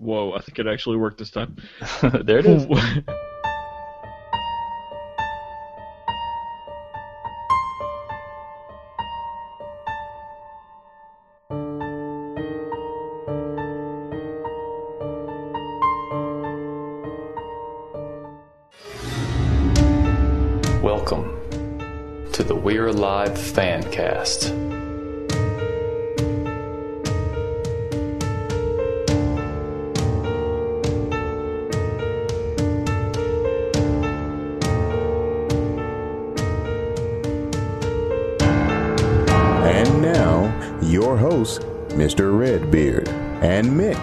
Whoa, I think it actually worked this time. there it is. Welcome to the We're Alive Fancast. Hosts, Mr. Redbeard and Mick.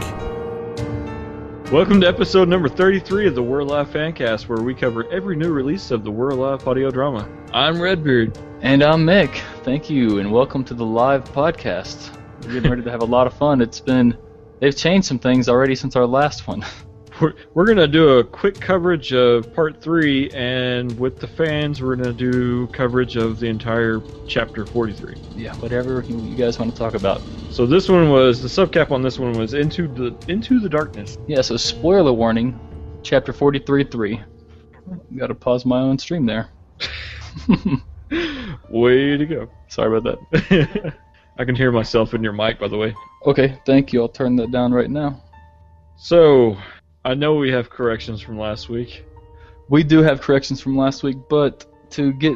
Welcome to episode number 33 of the We're Alive Fancast, where we cover every new release of the We're Alive audio drama. I'm Redbeard. And I'm Mick. Thank you, and welcome to the live podcast. We're getting ready to have a lot of fun. It's been, they've changed some things already since our last one. We're, we're going to do a quick coverage of part three, and with the fans, we're going to do coverage of the entire chapter 43. Yeah, whatever you you guys want to talk about. So this one was the subcap on this one was into the into the darkness. Yeah, so spoiler warning, chapter 43.3. Got to pause my own stream there. Way to go! Sorry about that. I can hear myself in your mic, by the way. Okay, thank you. I'll turn that down right now. So I know we have corrections from last week. We do have corrections from last week, but to get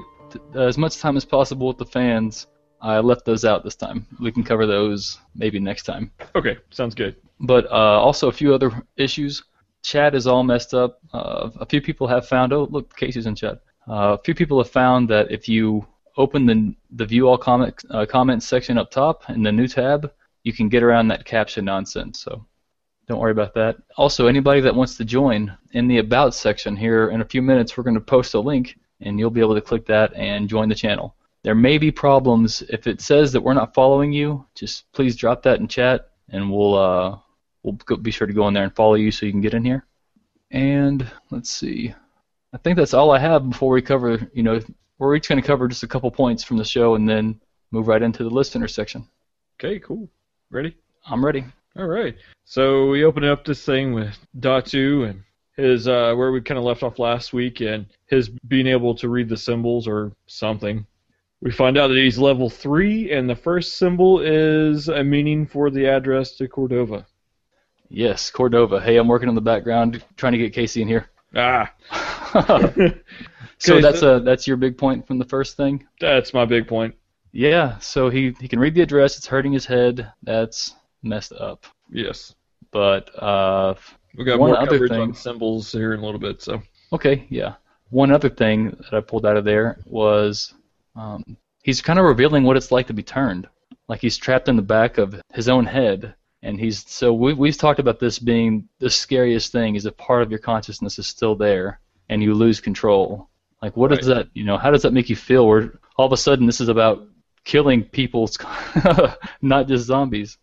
as much time as possible with the fans, I left those out this time. We can cover those maybe next time. Okay, sounds good. But uh, also a few other issues. Chat is all messed up. Uh, a few people have found. Oh, look, Casey's in chat. Uh, a few people have found that if you open the the view all comment uh, comments section up top in the new tab, you can get around that caption nonsense. So don't worry about that. Also, anybody that wants to join in the about section here in a few minutes, we're going to post a link, and you'll be able to click that and join the channel. There may be problems if it says that we're not following you. Just please drop that in chat, and we'll uh, we'll go, be sure to go in there and follow you so you can get in here. And let's see. I think that's all I have before we cover. You know, we're each going to cover just a couple points from the show, and then move right into the listener section. Okay, cool. Ready? I'm ready. All right. So we open up this thing with Datu and his uh, where we kind of left off last week, and his being able to read the symbols or something. We find out that he's level three, and the first symbol is a meaning for the address to Cordova. Yes, Cordova. Hey, I'm working on the background, trying to get Casey in here. Ah, so Okay, that's so- a that's your big point from the first thing. that's my big point. Yeah. So he he can read the address. It's hurting his head. That's messed up. Yes, But uh, we got One more other coverage thing- on symbols here in a little bit. So okay, yeah. One other thing that I pulled out of there was um, he's kind of revealing what it's like to be turned. Like he's trapped in the back of his own head, and he's so we we've talked about this being the scariest thing is if part of your consciousness is still there and you lose control. Like what does that you know? How does that make you feel? Where all of a sudden this is about killing people, not just zombies.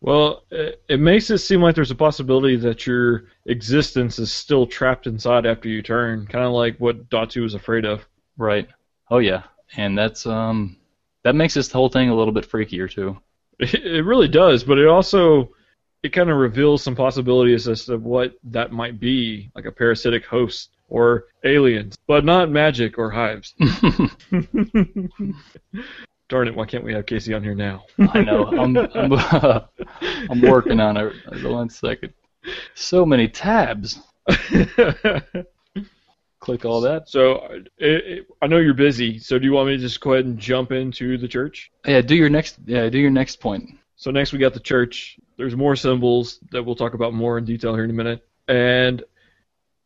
Well, it, it makes it seem like there's a possibility that your existence is still trapped inside after you turn, kind of like what Datu was afraid of. Right. Oh yeah. And that's um that makes this whole thing a little bit freakier too. It, it really does, but it also it kind of reveals some possibilities as to what that might be, like a parasitic host or aliens, but not magic or hives. Darn it! Why can't we have Casey on here now? I know. I'm I'm, I'm working on it. One second. So many tabs. Click all that. so it, it, I know you're busy. So do you want me to just go ahead and jump into the church? Yeah, do your next yeah, do your next point. So next we got the church. There's more symbols that we'll talk about more in detail here in a minute. And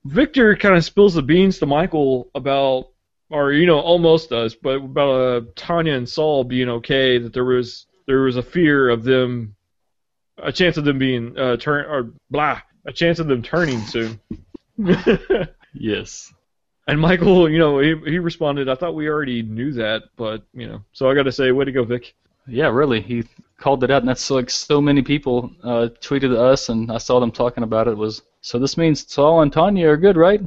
Victor kind of spills the beans to Michael about, or you know, almost us, but about uh, Tanya and Saul being okay. That there was there was a fear of them, a chance of them being uh, turn or blah, a chance of them turning soon. Yes. and Michael, you know, he he responded, I thought we already knew that, but you know, so I got to say, way to go, Vic. Yeah, really. He called it out and that's like so many people uh, tweeted us and I saw them talking about it was so this means Saul and Tanya are good, right?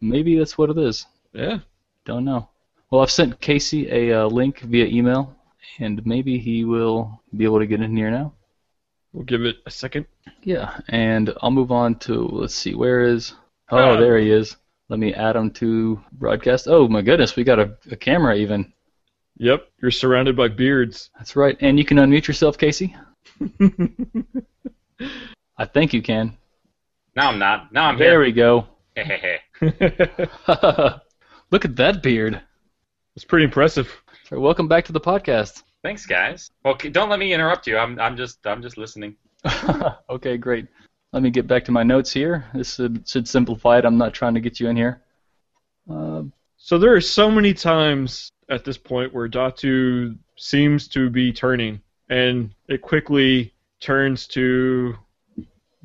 Maybe that's what it is. Yeah. Don't know. Well, I've sent Casey a uh, link via email, and maybe he will be able to get in here now. We'll give it a second. Yeah, and I'll move on to let's see, where is? Oh, Ah. there he is. Let me add him to broadcast. Oh my goodness, we got a, a camera even. Yep, you're surrounded by beards. That's right, and you can unmute yourself, Casey. I think you can. No, I'm not. No, I'm There here. we go. That's Look at that beard. It's pretty impressive. So welcome back to the podcast. Thanks, guys. Well, don't let me interrupt you. I'm, I'm just, I'm just listening. okay, great. Let me get back to my notes here. This should, should simplify it. I'm not trying to get you in here. Uh, So there are so many times at this point where Datu seems to be turning, and it quickly turns to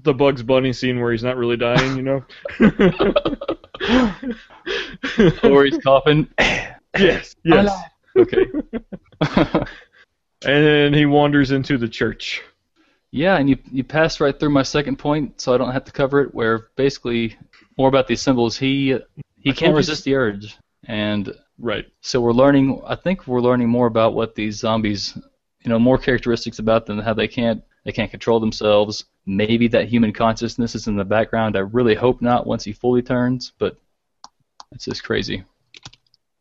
the Bugs Bunny scene where he's not really dying, you know? or he's coughing. yes, yes. okay. And then he wanders into the church. Yeah, and you you passed right through my second point, so I don't have to cover it. Where basically more about these symbols. He he I can't told you- resist the urge, and Right. so we're learning. I think we're learning more about what these zombies, you know, more characteristics about them, how they can't they can't control themselves. Maybe that human consciousness is in the background. I really hope not once he fully turns, but it's just crazy.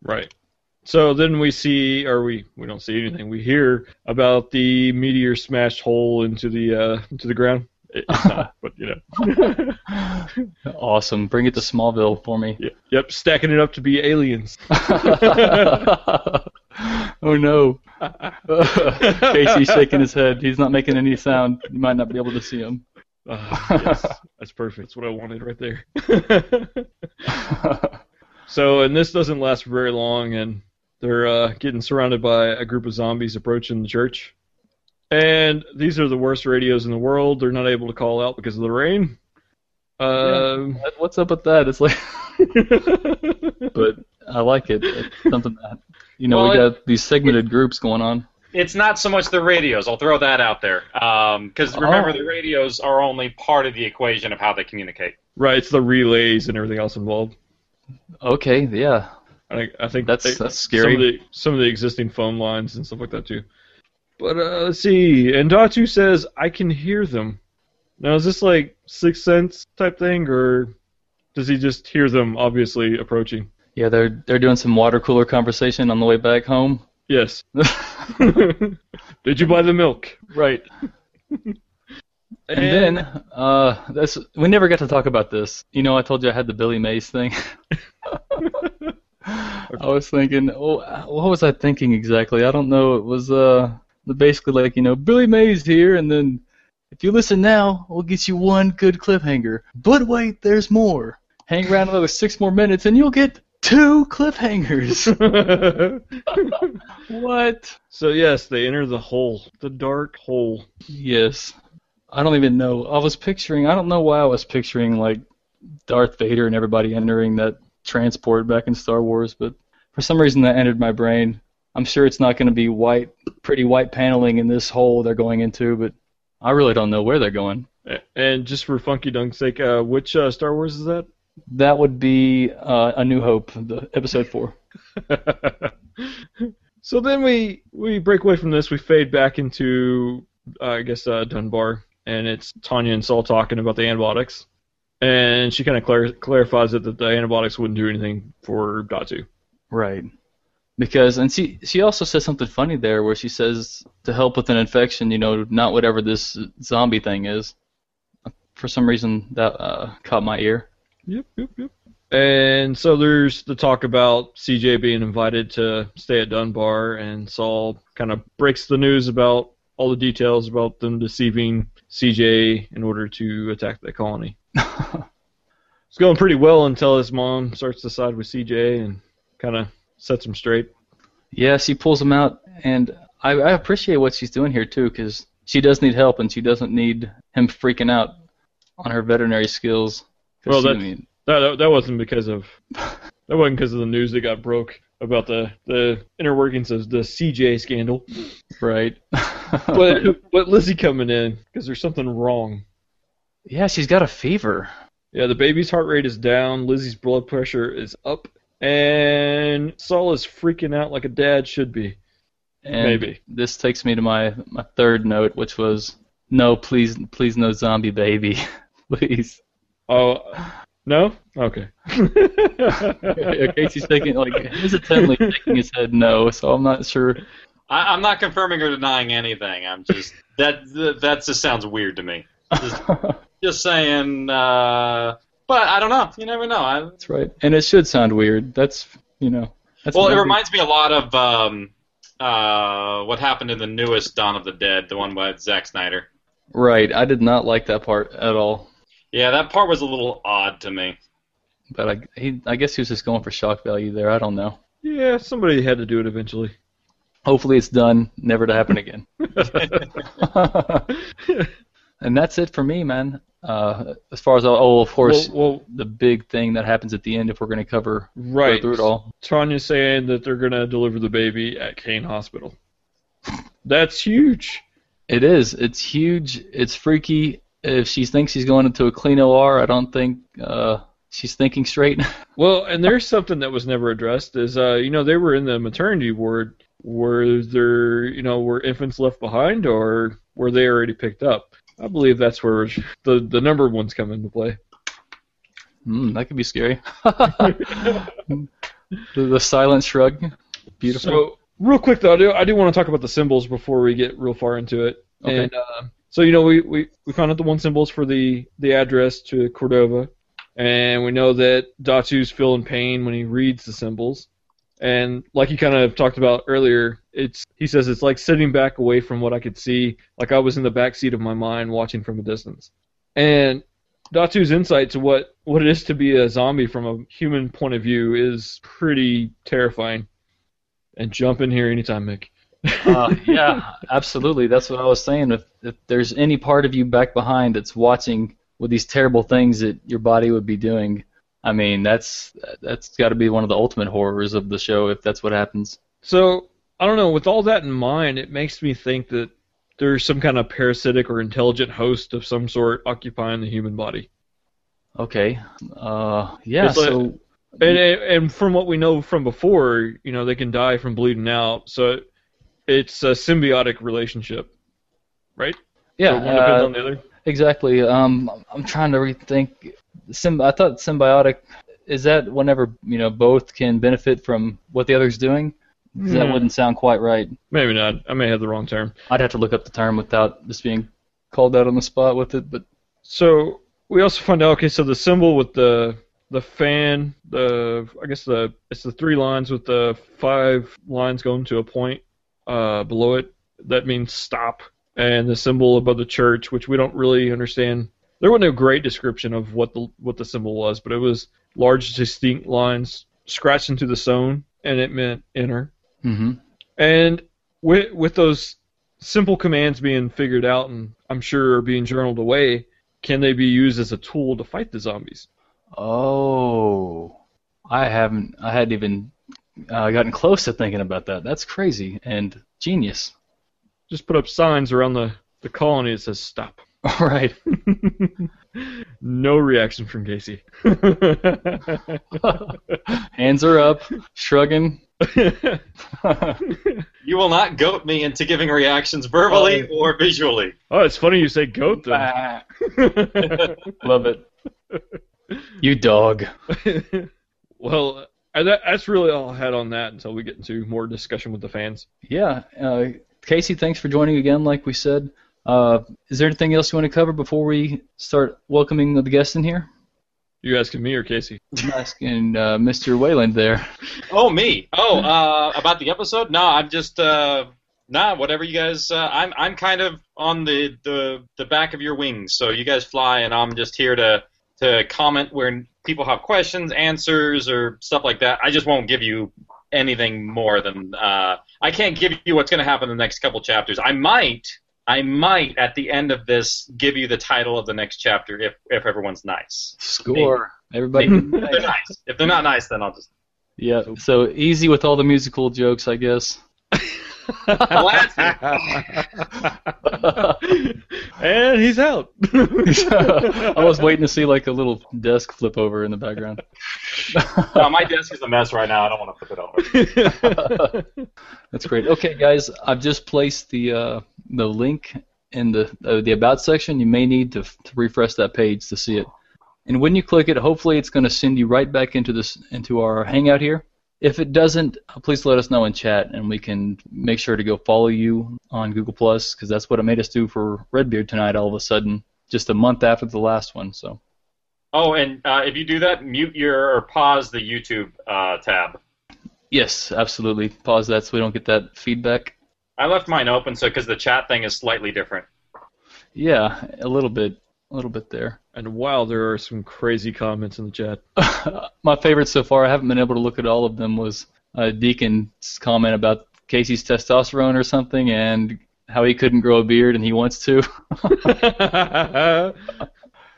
Right. So then we see, or we we don't see anything. We hear about the meteor smashed hole into the uh, into the ground. It- It's not, but you know. Awesome. Bring it to Smallville for me. Yep, yep, stacking it up to be aliens. oh no. Casey's shaking his head. He's not making any sound. You might not be able to see him. Ah, yes, that's perfect. That's what I wanted right there. So, and this doesn't last very long, and they're uh, getting surrounded by a group of zombies approaching the church. And these are the worst radios in the world. They're not able to call out because of the rain. Um, What- What's up with that? It's like, but I like it. It's something that you know we Well, got these segmented groups going on. It's not so much the radios. I'll throw that out there. Because remember, Oh. the radios are only part of the equation of how they communicate. right, it's the relays and everything else involved. Okay, yeah, I, I think That's- they- that's Some scary. of, the, some of the existing phone lines and stuff like that too. But uh, let's see. And Datu says, "I can hear them." Now, is this like Sixth Sense type thing, or does he just hear them obviously approaching? yeah. They're they're doing some water cooler conversation on the way back home. Yes. Did you buy the milk? right. And then uh, that's we never got to talk about this. You know, I told you I had the Billy Mays thing. I was thinking, oh, what was I thinking exactly? I don't know. It was uh, basically like you know, Billy Mays here, and then if you listen now, we'll get you one good cliffhanger. But wait, there's more. Hang around another six more minutes, and you'll get two cliffhangers. what? so yes, they enter the hole, the dark hole. Yes. I don't even know. I was picturing. I don't know why I was picturing like Darth Vader and everybody entering that transport back in Star Wars, but for some reason that entered my brain. I'm sure it's not going to be white, pretty white paneling in this hole they're going into, but I really don't know where they're going. And just for Funky Dung's sake, uh, which uh, Star Wars is that? That would be uh, A New Hope, the episode four. so then we we break away from this. We fade back into uh, I guess uh, Dunbar, and it's Tanya and Saul talking about the antibiotics, and she kind of clar- clarifies it that the antibiotics wouldn't do anything for Datu. Right. Because and she she also says something funny there where she says to help with an infection, you know, not whatever this zombie thing is. For some reason that uh, caught my ear. Yep, yep, yep. And so there's the talk about CJ being invited to stay at Dunbar, and Saul kind of breaks the news about all the details about them deceiving CJ in order to attack the colony. It's going pretty well until his mom starts to side with CJ and kind of sets him straight. Yeah, she pulls him out, and I, I appreciate what she's doing here too, because she does need help, and she doesn't need him freaking out on her veterinary skills. Well, I mean, That, that, that wasn't because of that wasn't because of the news that got broke about the the inner workings of the CJ scandal. right. But but Lizzie coming in because there's something wrong. yeah, she's got a fever. Yeah, the baby's heart rate is down, Lizzie's blood pressure is up, and Saul is freaking out like a dad should be. And Maybe. This takes me to my my third note, which was No, please, please, no zombie baby, please. Oh, no? Okay. Casey's taking like hesitantly shaking his head no, so I'm not sure. I, I'm not confirming or denying anything. I'm just that that, that just sounds weird to me. Just, just saying. Uh, but I don't know. You never know. I, That's right, and it should sound weird. That's you know. That's well, it reminds me a lot of um, uh, what happened in the newest Dawn of the Dead, the one with Zack Snyder. Right, I did not like that part at all. Yeah, that part was a little odd to me. But I, he, I guess he was just going for shock value there. I don't know. yeah, somebody had to do it eventually. Hopefully, it's done, never to happen again. and that's it for me, man. Uh, as far as oh, of course, Well, well the big thing that happens at the end, if we're going to cover go right. through it all. Tanya's saying that they're going to deliver the baby at Kane Hospital. That's huge. It is. It's huge. It's freaky. If she thinks she's going into a clean OR, I don't think uh, she's thinking straight. Well, and there's something that was never addressed is uh, you know, they were in the maternity ward. Were there, you know, were infants left behind or were they already picked up? I believe that's where the the number ones come into play. Hmm, that could be scary. the, the silent shrug. Beautiful. So, real quick though, I do, I do want to talk about the symbols before we get real far into it. Okay. And uh, so, you know, we, we, we found out the one symbols for the, the address to Cordova, and we know that Datu's feeling pain when he reads the symbols. And like you kind of talked about earlier, it's he says it's like sitting back away from what I could see, like I was in the back seat of my mind watching from a distance. And Datu's insight to what, what it is to be a zombie from a human point of view is pretty terrifying. And jump in here anytime, Mick. Uh, yeah, absolutely. That's what I was saying. If, if there's any part of you back behind that's watching with these terrible things that your body would be doing, I mean, that's that's got to be one of the ultimate horrors of the show if that's what happens. So I don't know. With all that in mind, it makes me think that there's some kind of parasitic or intelligent host of some sort occupying the human body. Okay. Uh, yeah. Like- so And and from what we know from before, you know, they can die from bleeding out. So it's a symbiotic relationship, right? yeah. So one depends uh, on the other. Exactly. Um, I'm trying to rethink. Symb- I thought symbiotic is that whenever you know both can benefit from what the other's doing. 'Cause That Hmm. wouldn't sound quite right. Maybe not. I may have the wrong term. I'd have to look up the term without just being called out on the spot with it. But So we also find out. Okay, so the symbol with the the fan, the I guess the it's the three lines with the five lines going to a point uh, below it. That means stop. And the symbol above the church, which we don't really understand. There wasn't a great description of what the what the symbol was, but it was large, distinct lines scratched into the stone, and it meant enter. Mm-hmm. And with with those simple commands being figured out and I'm sure are being journaled away, can they be used as a tool to fight the zombies? Oh, I haven't. I hadn't even uh, gotten close to thinking about that. That's crazy and genius. Just put up signs around the, the colony that says stop. All right. no reaction from Casey. Hands are up, shrugging. You will not goat me into giving reactions verbally or visually. oh, it's funny you say goat then. Love it. You dog. well, uh, that, that's really all I had on that until we get into more discussion with the fans. Yeah. Uh, Casey, thanks for joining again, like we said. Uh, is there anything else you want to cover before we start welcoming the guests in here? You asking me or Casey? I'm asking uh, Mr. Wayland there. Oh, me. Oh, uh, about the episode? No, I'm just uh, nah. Whatever you guys. Uh, I'm I'm kind of on the, the the back of your wings. So you guys fly, and I'm just here to to comment where people have questions, answers, or stuff like that. I just won't give you anything more than uh, I can't give you what's going to happen in the next couple chapters. I might. I might at the end of this give you the title of the next chapter if if everyone's nice. Score. Everybody. If they're nice. If they're not nice, then I'll just. yeah. So easy with all the musical jokes, I guess. Well, that's it. and he's out. I was waiting to see like a little desk flip over in the background. No, my desk is a mess right now. I don't want to flip it over. That's great. Okay, guys, I've just placed the uh, the link in the uh, the about section, you may need to, to refresh that page to see it. And when you click it, hopefully it's going to send you right back into this into our Hangout here. If it doesn't, please let us know in chat, and we can make sure to go follow you on Google Plus because that's what it made us do for Redbeard tonight. All of a sudden, just a month after the last one. So Oh, and uh, if you do that, mute your or pause the YouTube uh, tab. yes, absolutely. Pause that so we don't get that feedback. I left mine open so because the chat thing is slightly different. Yeah, a little bit, a little bit there. And wow, there are some crazy comments in the chat. My favorite so far, I haven't been able to look at all of them, was uh, Deacon's comment about Casey's testosterone or something, and how he couldn't grow a beard and he wants to. I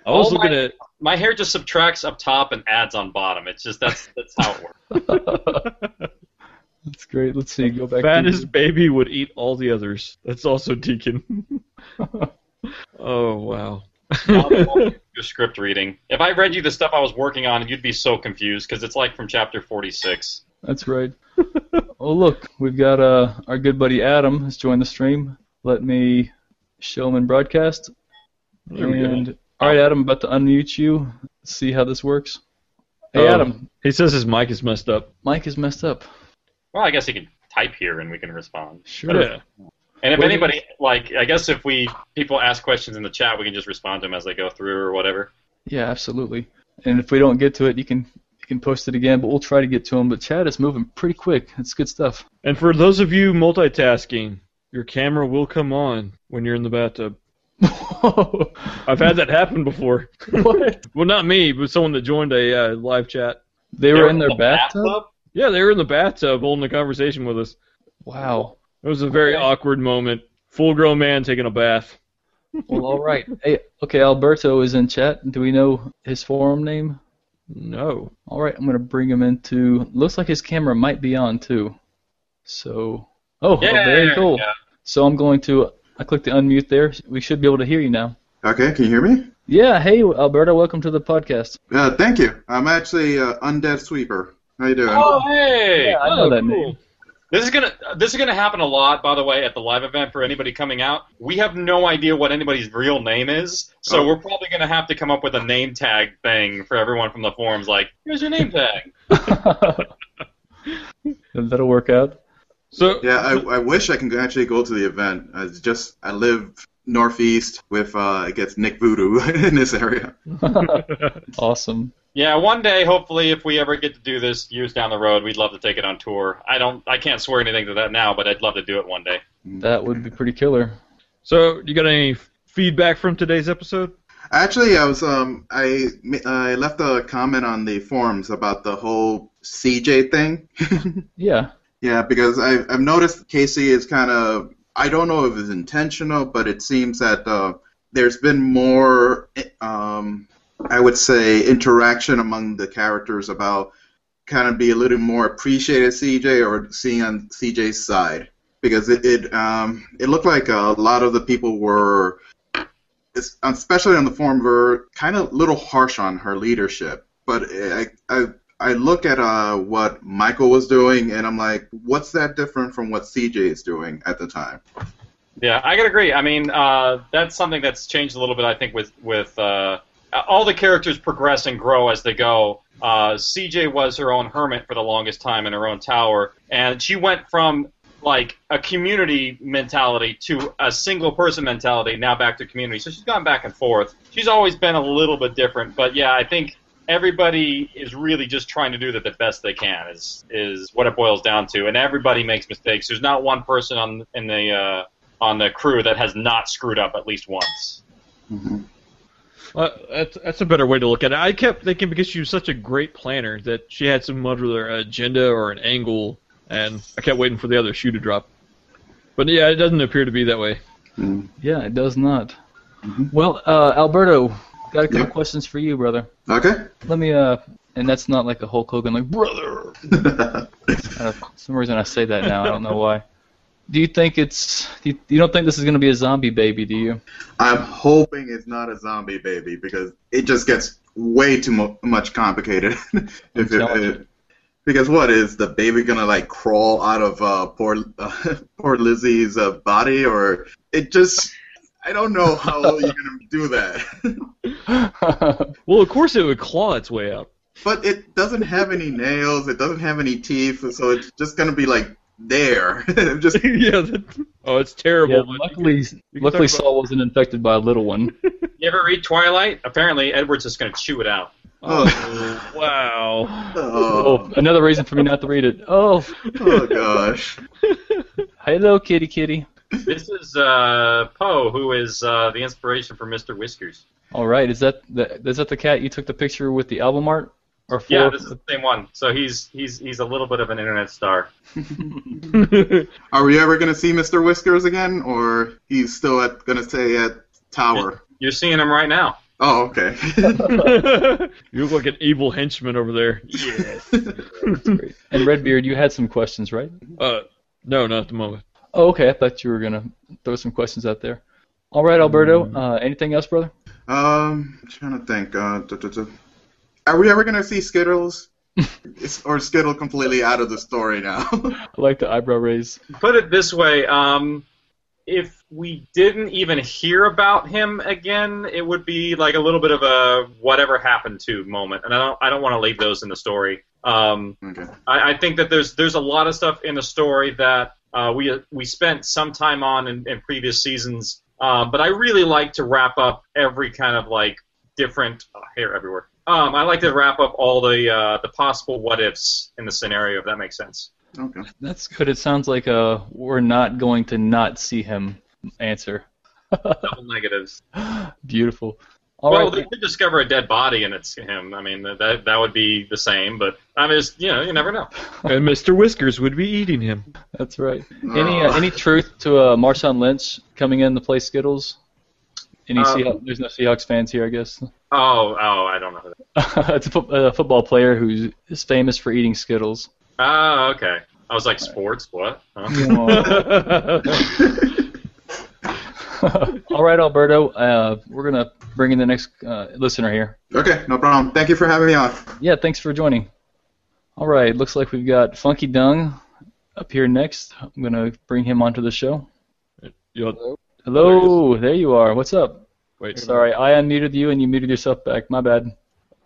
was Oh looking my- at My hair just subtracts up top and adds on bottom. It's just that's that's how it works. That's great. Let's see. Go back. fattest to baby would eat all the others. That's also Deacon. oh wow. Now they won't do Your script reading. If I read you the stuff I was working on, you'd be so confused because it's like from chapter 46. That's right. oh look, we've got uh, our good buddy Adam has joined the stream. Let me show him in broadcast. There we go. and all right, Adam, about to unmute you. See how this works. Hey, Oh. Adam, He says his mic is messed up. Mic is messed up. Well, I guess he can type here and we can respond. Sure. Yeah. And if anybody like, I guess if we people ask questions in the chat, we can just respond to them as they go through or whatever. Yeah, absolutely. And if we don't get to it, you can you can post it again, but we'll try to get to them. But chat is moving pretty quick. It's good stuff. And for those of you multitasking, your camera will come on when you're in the bathtub. I've had that happen before. what? Well, not me, but someone that joined a uh, live chat. They were in their the bathtub. Yeah, they were in the bathtub holding a conversation with us. Wow. It was a very Okay. awkward moment. Full grown man taking a bath. Well, all right. Hey, okay, Alberto is in chat. Do we know his forum name? No. All right, I'm gonna bring him into. Looks like his camera might be on too. So, oh, oh, very cool. yeah. So I'm going to. I click the unmute there. We should be able to hear you now. Okay, can you hear me? Yeah. Hey, Alberto. Welcome to the podcast. Uh, thank you. I'm actually uh, Undead Sweeper. How you doing? Oh, hey! Yeah, I know Oh, that cool. name. This is gonna this is gonna happen a lot, by the way, at the live event for anybody coming out. We have no idea what anybody's real name is, so Oh. we're probably gonna have to come up with a name tag thing for everyone from the forums. Like, here's your name tag. That'll work out. So Yeah, I, I wish I can actually go to the event. I just I live northeast with uh, I guess Nick Voodoo in this area. awesome. Yeah, one day, hopefully, if we ever get to do this years down the road, we'd love to take it on tour. I don't, I can't swear anything to that now, but I'd love to do it one day. That would be pretty killer. So, you got any feedback from today's episode? Actually, I was um I I left a comment on the forums about the whole CJ thing. Yeah. Yeah, because I, I've noticed Casey is kind of, I don't know if it's intentional, but it seems that uh, there's been more, um, I would say, interaction among the characters about kind of be a little more appreciated CJ or seeing on CJ's side. Because it, it, um, it looked like a lot of the people were, especially on the forum, were kind of a little harsh on her leadership. But I, I, I look at uh, what Michael was doing, and I'm like, what's that different from what CJ is doing at the time? Yeah, I gotta agree. I mean, uh, that's something that's changed a little bit. I think with with uh, all the characters progress and grow as they go. Uh, CJ was her own hermit for the longest time in her own tower, and she went from like a community mentality to a single person mentality. Now back to community. So she's gone back and forth. She's always been a little bit different, but yeah, I think everybody is really just trying to do the, the best they can. Is is what it boils down to, and everybody makes mistakes. There's not one person on in the uh, on the crew that has not screwed up at least once. Uh, that's that's a better way to look at it. I kept thinking because she was such a great planner that she had some other agenda or an angle, and I kept waiting for the other shoe to drop. But yeah, it doesn't appear to be that way. Mm. Yeah, it does not. Mhm. Well, uh, Alberto, got a couple Yeah. questions for you, brother. Okay. Let me, uh, and that's not like a Hulk Hogan, like, brother. Uh, for some reason I say that now. I don't know why. Do you think it's? Do you, you don't think this is going to be a zombie baby? Do you? I'm hoping it's not a zombie baby because it just gets way too mo- much complicated. if it, it- because what is the baby gonna like crawl out of uh, poor uh, poor Lizzie's uh, body or it just I don't know how you're gonna do that. Well, of course it would claw its way up. but it doesn't have any nails. It doesn't have any teeth, so it's just gonna be like there. just yeah. That, oh, it's terrible. yeah, but you luckily, can luckily talk about- Saul wasn't infected by a little one. You ever read Twilight? Apparently, Edward's just going to chew it out. oh, Wow. oh, Oh, another reason for me not to read it. Oh, oh gosh. hello, kitty, kitty. This is uh, Poe, who is uh, the inspiration for Mr. Whiskers. All right, is that the, is that the cat you took the picture with the album art? Or for, Yeah, this is the same one. So he's he's he's a little bit of an internet star. Are we ever gonna see Mr. Whiskers again, or he's still at gonna stay at Tower? You're seeing him right now. Oh, okay. you look like an evil henchman over there. Yes. and Redbeard, you had some questions, right? uh, no, not at the moment. Oh, okay. I thought you were gonna throw some questions out there. All right, Alberto. Uh, anything else, brother? um, I'm trying to think. Uh. Are we ever gonna see Skittles? Or Skittle completely out of the story now? I like the eyebrow raise. Put it this way: um, if we didn't even hear about him again, it would be like a little bit of a whatever happened to moment, and I don't I don't want to leave those in the story. Um, okay. I, I think that there's there's a lot of stuff in the story that uh, we we spent some time on in, in previous seasons, um, but I really like to wrap up every kind of like different oh, hair everywhere. Um, I like to wrap up all the uh, the possible what ifs in the scenario, if that makes sense. Okay. That's good. It sounds like uh, we're not going to not see him answer. Double negatives. Beautiful. All well, right. they could discover a dead body and it's him. I mean, that that would be the same, but I mean, it's, you know, you never know. And Mr. Whiskers would be eating him. That's right. Any uh, any truth to uh, Marshawn Lynch coming in to play Skittles? Any Uh, Seahawks, there's no Seahawks fans here, I guess. Oh, oh, I don't know. Who that. it's a, fo- a football player who is famous for eating Skittles. Oh, okay. I was like, sports? What? Huh? All right, Alberto. Uh, we're gonna bring in the next uh, listener here. Okay, no problem. Thank you for having me on. Yeah, thanks for joining. All right, looks like we've got Funky Dung up here next. I'm gonna bring him onto the show. You'll- Hello, there you are. What's up? wait, Sorry, I unmuted you and you muted yourself back. My bad.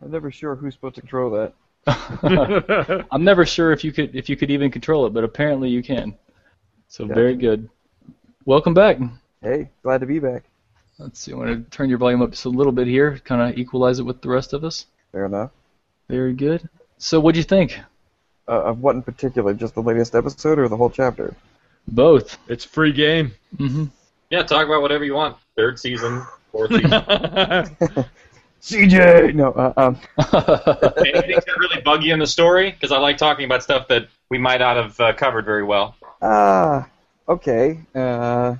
I'm never sure who's supposed to control that. I'm never sure if you could if you could even control it, but apparently you can. So very good. Welcome back. Hey, glad to be back. Let's see. I want to turn your volume up just a little bit here, kind of equalize it with the rest of us. Fair enough. Very good. So, what'd you think? Uh, of what in particular? Just the latest episode or the whole chapter? Both. it's free game. hmm Yeah, talk about whatever you want. Third season, fourth season. CJ. No. Uh, um. Anything that really bug you in the story? Because I like talking about stuff that we might not have uh, covered very well. Ah. okay. Uh,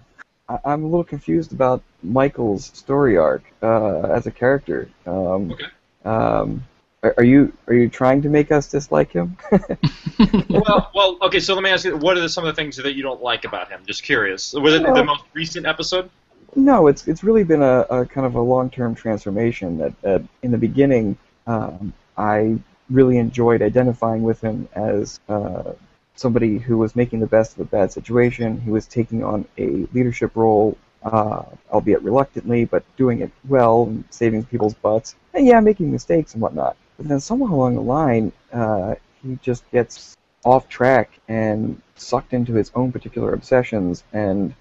I- I'm a little confused about Michael's story arc uh, as a character. Um, Okay. Um, are, are you are you trying to make us dislike him? well, well, okay. So let me ask you: What are the, some of the things that you don't like about him? Just curious. Was it the most recent episode? No, it's it's really been a, a kind of a long term transformation. That, that in the beginning, um, I really enjoyed identifying with him as uh, somebody who was making the best of a bad situation. He was taking on a leadership role, uh, albeit reluctantly, but doing it well and saving people's butts. And yeah, making mistakes and whatnot. But then somewhere along the line, uh, he just gets off track and sucked into his own particular obsessions and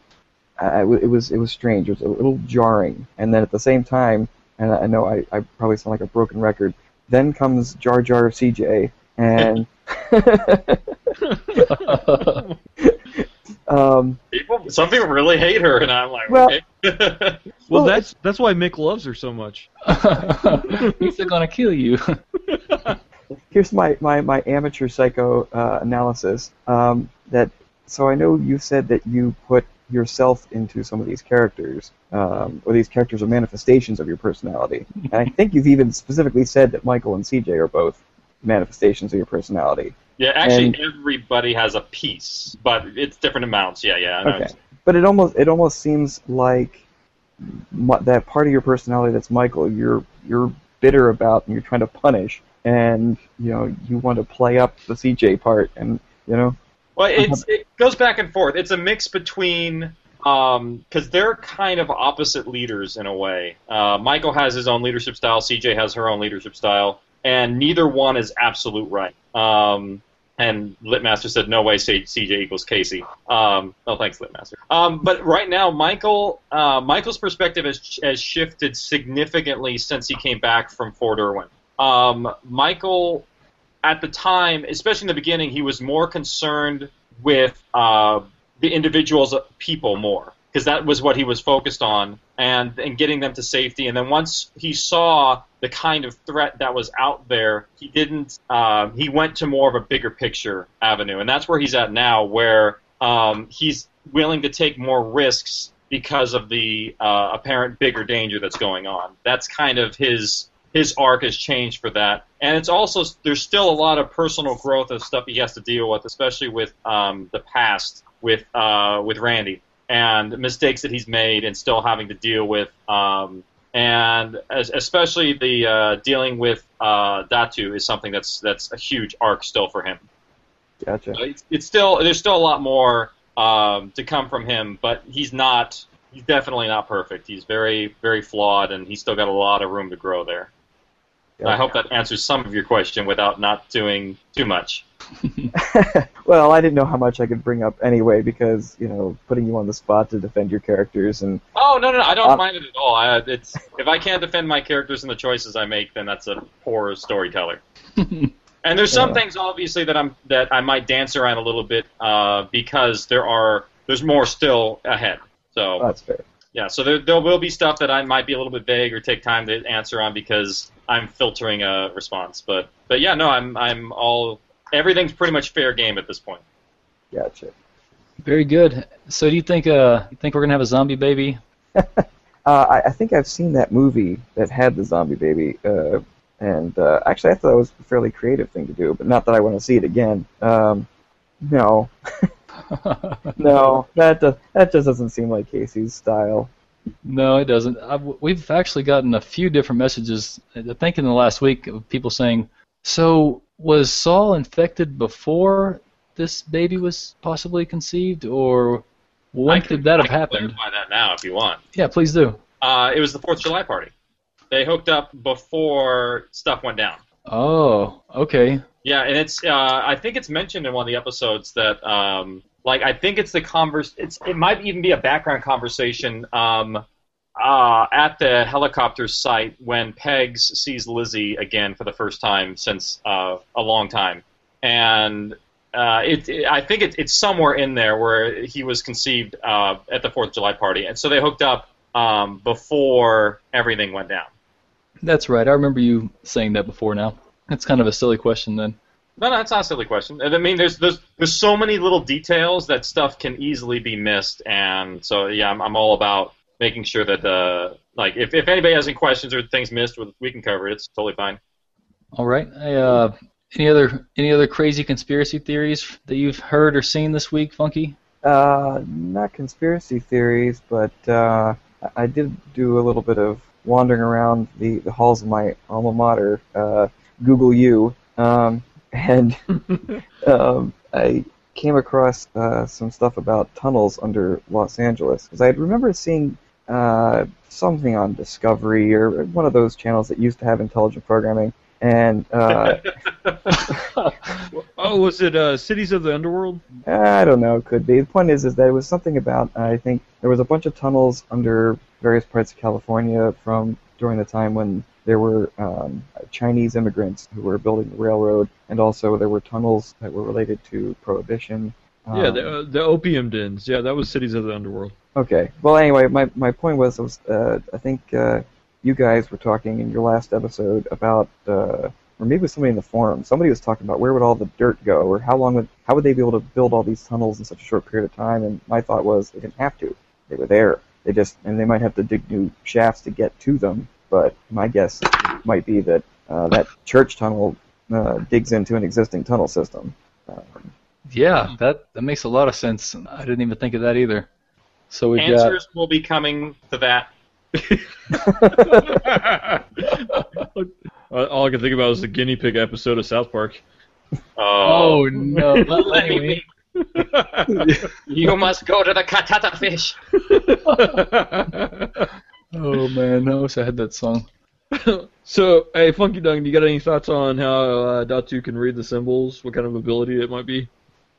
it was it was strange. It was a little jarring. And then at the same time, and I know I, I probably sound like a broken record. Then comes Jar Jar CJ, and um, People, some people really hate her, and I'm like, Well- okay. Well, Well, that's that's why Mick loves her so much. He's gonna kill you. here's my, my, my amateur psycho uh, analysis. Um, that so I know you said that you put yourself into some of these characters, um, or these characters are manifestations of your personality. And I think you've even specifically said that Michael and CJ are both manifestations of your personality. Yeah, actually, And- everybody has a piece, but it's different amounts. Yeah, yeah. Okay, but it almost it almost seems like that part of your personality that's Michael, you're you're bitter about and you're trying to punish, and you know you want to play up the CJ part, and you know Well, it's, it goes back and forth. It's a mix between because they're kind of opposite leaders in a way. Uh, Michael has his own leadership style. CJ has her own leadership style, and neither one is absolute right. Um, and Litmaster said, "No way, CJ equals Casey." Um, oh, thanks, Litmaster. Um, but right now, Michael, uh, Michael's perspective has, has shifted significantly since he came back from Fort Irwin. Um, Michael, at the time, especially in the beginning, he was more concerned with uh, the individuals, people more because that was what he was focused on and and getting them to safety. And then once he saw the kind of threat that was out there, he didn't. Uh, he went to more of a bigger picture avenue, and that's where he's at now, where um, he's willing to take more risks because of the uh, apparent bigger danger that's going on. That's kind of his his arc has changed for that, and it's also there's still a lot of personal growth of stuff he has to deal with, especially with um, the past with uh, with Randy and mistakes that he's made and still having to deal with. Um, and as, especially the uh, dealing with uh, Datu is something that's that's a huge arc still for him. Gotcha. It's, it's still there's still a lot more um, to come from him, but he's not he's definitely not perfect. He's very very flawed, and he's still got a lot of room to grow there. I hope that answers some of your question without not doing too much. well, I didn't know how much I could bring up anyway because you know putting you on the spot to defend your characters and. Oh no no, no I don't uh, mind it at all. I, it's if I can't defend my characters and the choices I make, then that's a poor storyteller. and there's some things obviously that I'm that I might dance around a little bit uh, because there are there's more still ahead. So that's fair. Yeah, so there, there will be stuff that I might be a little bit vague or take time to answer on because I'm filtering a response. But but yeah, no, I'm I'm all everything's pretty much fair game at this point. Gotcha. Very good. So do you think uh you think we're gonna have a zombie baby? uh, I, I think I've seen that movie that had the zombie baby, uh, and uh, actually I thought it was a fairly creative thing to do, but not that I want to see it again. Um, no, no, that does, that just doesn't seem like Casey's style. No, it doesn't. I've, we've actually gotten a few different messages. I think in the last week of people saying, "So was Saul infected before this baby was possibly conceived, or when can, did that I have happened?" Clarify that now, if you want. Yeah, please do. Uh, it was the Fourth of July party. They hooked up before stuff went down. Oh, okay. Yeah, and it's uh, I think it's mentioned in one of the episodes that um, like I think it's the converse. It's it might even be a background conversation um, uh, at the helicopter site when Pegs sees Lizzie again for the first time since uh, a long time, and uh, it, it, I think it, it's somewhere in there where he was conceived uh, at the Fourth of July party, and so they hooked up um, before everything went down. That's right. I remember you saying that before. Now that's kind of a silly question then. No, no, it's not a silly question. I mean, there's there's there's so many little details that stuff can easily be missed, and so yeah, I'm, I'm all about making sure that uh, like if, if anybody has any questions or things missed, we can cover it. It's totally fine. All right. I, uh, any other any other crazy conspiracy theories that you've heard or seen this week, Funky? Uh, not conspiracy theories, but uh, I did do a little bit of wandering around the, the halls of my alma mater, uh, Google U, um, and um, I came across uh, some stuff about tunnels under Los Angeles because I remember seeing uh, something on Discovery or one of those channels that used to have intelligent programming. And uh, oh, was it uh, Cities of the Underworld? I don't know. It could be. The point is, is that it was something about. I think there was a bunch of tunnels under various parts of California from during the time when there were um, Chinese immigrants who were building the railroad, and also there were tunnels that were related to prohibition. yeah, the, uh, the opium dens. Yeah, that was Cities of the Underworld. Okay. Well, anyway, my, my point was, was uh, I think uh, you guys were talking in your last episode about, uh, or maybe it was somebody in the forum. Somebody was talking about where would all the dirt go, or how long would, how would they be able to build all these tunnels in such a short period of time? And my thought was they didn't have to. They were there. They just, and they might have to dig new shafts to get to them. But my guess might be that uh, that church tunnel uh, digs into an existing tunnel system. Um, yeah, that that makes a lot of sense. I didn't even think of that either. So we answers got... will be coming to that. All I can think about is the guinea pig episode of South Park. Oh, oh no! You must go to the Katata fish. Oh man, I wish I had that song. so, hey, Funky Dung, do you got any thoughts on how uh, Datu can read the symbols? What kind of ability it might be?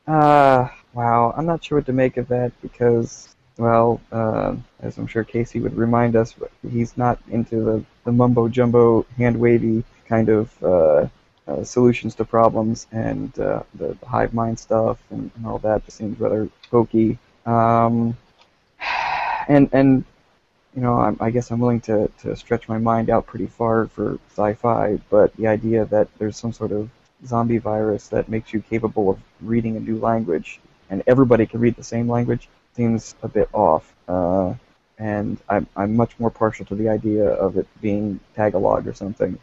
Uh, wow, I'm not sure what to make of that because, well, uh, as I'm sure Casey would remind us, he's not into the, the mumbo jumbo, hand wavy kind of uh, uh, solutions to problems, and uh, the, the hive mind stuff and, and all that just seems rather hokey. Um, and and you know, I'm, I guess I'm willing to, to stretch my mind out pretty far for sci-fi, but the idea that there's some sort of zombie virus that makes you capable of reading a new language, and everybody can read the same language, seems a bit off. Uh, and I'm, I'm much more partial to the idea of it being Tagalog or something.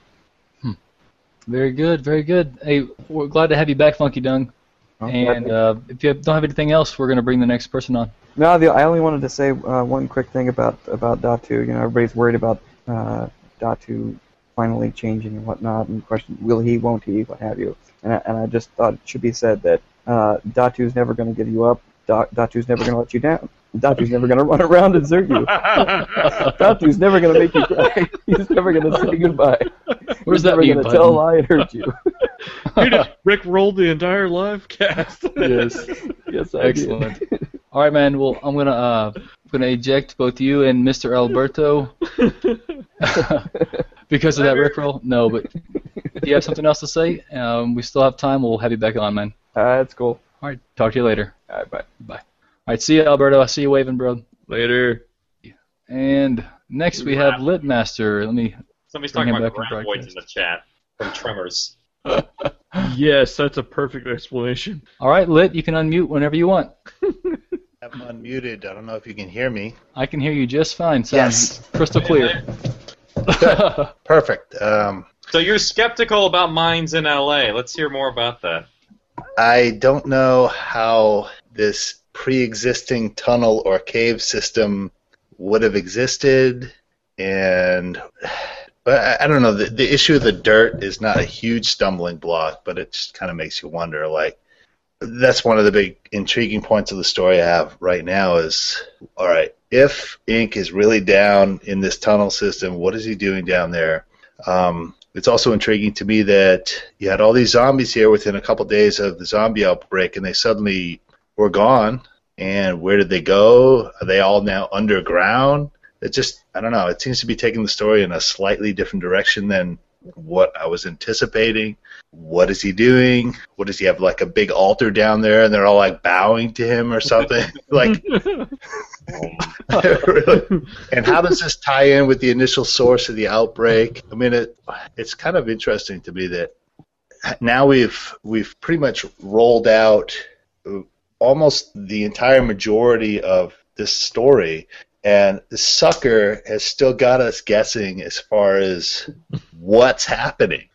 Very good, very good. Hey, we're glad to have you back, Funky Dung. And uh, if you don't have anything else, we're going to bring the next person on. No, the, I only wanted to say uh, one quick thing about about Datu. You know, everybody's worried about uh, Datu finally changing and whatnot, and question will he, won't he, what have you. And I, and I just thought it should be said that uh, Datu's never going to give you up. Da- Datu's never going to let you down. Datu's never going to run around and desert you. Datu's never going to make you cry. He's never going to say goodbye. Where's He's that never mute going to tell a lie and hurt you. You just Rick rolled the entire live cast. Yes. yes, I Excellent. did. All right, man. Well, I'm gonna uh, I'm gonna eject both you and Mr. Alberto because of that rickroll. No, but if you have something else to say, um, we still have time. We'll have you back on, man. Uh, that's cool. All right. Talk to you later. All right, bye. Bye. All right. See you, Alberto. I see you waving, bro. Later. And next we have Litmaster. Let me. Somebody's talking about back in graboids in the chat from Tremors. Yes, that's a perfect explanation. All right, Lit. You can unmute whenever you want. I'm unmuted. I don't know if you can hear me. I can hear you just fine. Sounds Yes. crystal clear. Perfect. Um, So you're skeptical about mines in LA. Let's hear more about that. I don't know how this pre-existing tunnel or cave system would have existed, and but I, I don't know. The, the issue of the dirt is not a huge stumbling block, but it just kind of makes you wonder. Like that's one of the big intriguing points of the story I have right now. Is all right. If Ink is really down in this tunnel system, what is he doing down there? Um, it's also intriguing to me that you had all these zombies here within a couple of days of the zombie outbreak, and they suddenly were gone. And where did they go? Are they all now underground? It just, I don't know. It seems to be taking the story in a slightly different direction than what I was anticipating. What is he doing? What does he have like a big altar down there, and they're all like bowing to him or something? like, really? And how does this tie in with the initial source of the outbreak? I mean, it, it's kind of interesting to me that now we've we've pretty much rolled out uh, almost the entire majority of this story, and the sucker has still got us guessing as far as what's happening.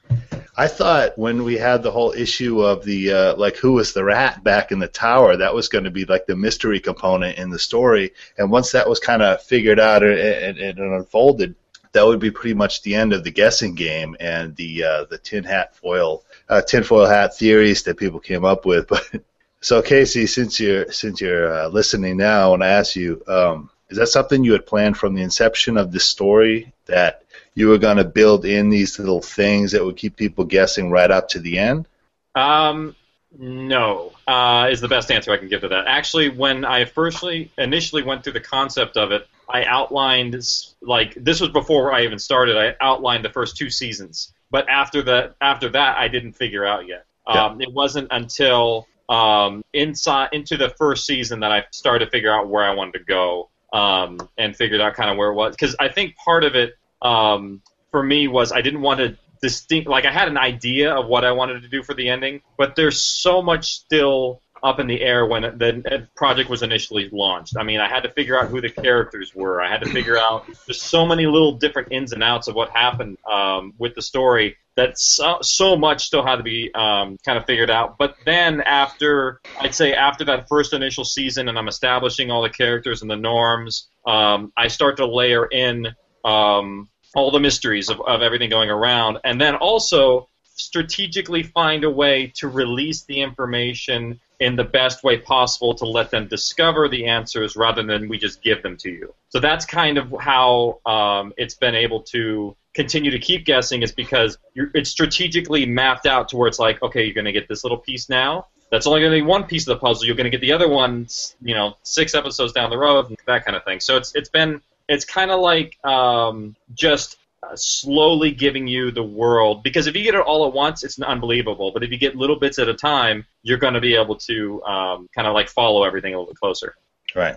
I thought when we had the whole issue of the uh, like who was the rat back in the tower, that was going to be like the mystery component in the story. And once that was kind of figured out and, and, and unfolded, that would be pretty much the end of the guessing game and the uh, the tin hat foil uh, tinfoil hat theories that people came up with. But so Casey, since you're since you're uh, listening now, I want to ask you: um, Is that something you had planned from the inception of this story that you were going to build in these little things that would keep people guessing right up to the end? Um, no, uh, is the best answer I can give to that. Actually, when I firstly initially went through the concept of it, I outlined like this was before I even started. I outlined the first two seasons, but after that, after that, I didn't figure out yet. Um, It wasn't until um, inside into the first season that I started to figure out where I wanted to go um, and figured out kind of where it was. Because I think part of it um, for me was I didn't want to distinct like I had an idea of what I wanted to do for the ending, but there's so much still up in the air when the project was initially launched. I mean, I had to figure out who the characters were. I had to figure out there's so many little different ins and outs of what happened um, with the story that so, so much still had to be um, kind of figured out. But then after, I'd say after that first initial season, and I'm establishing all the characters and the norms, um, I start to layer in um, all the mysteries of, of everything going around, and then also strategically find a way to release the information in the best way possible to let them discover the answers rather than we just give them to you. So that's kind of how um, it's been able to continue to keep guessing is because it's strategically mapped out to where it's like, okay, you're going to get this little piece now. That's only going to be one piece of the puzzle. You're going to get the other one, you know, six episodes down the road, that kind of thing. So it's it's been it's kind of like um, just uh, slowly giving you the world because if you get it all at once, it's unbelievable. But if you get little bits at a time, you're going to be able to um, kind of like follow everything a little bit closer. Right.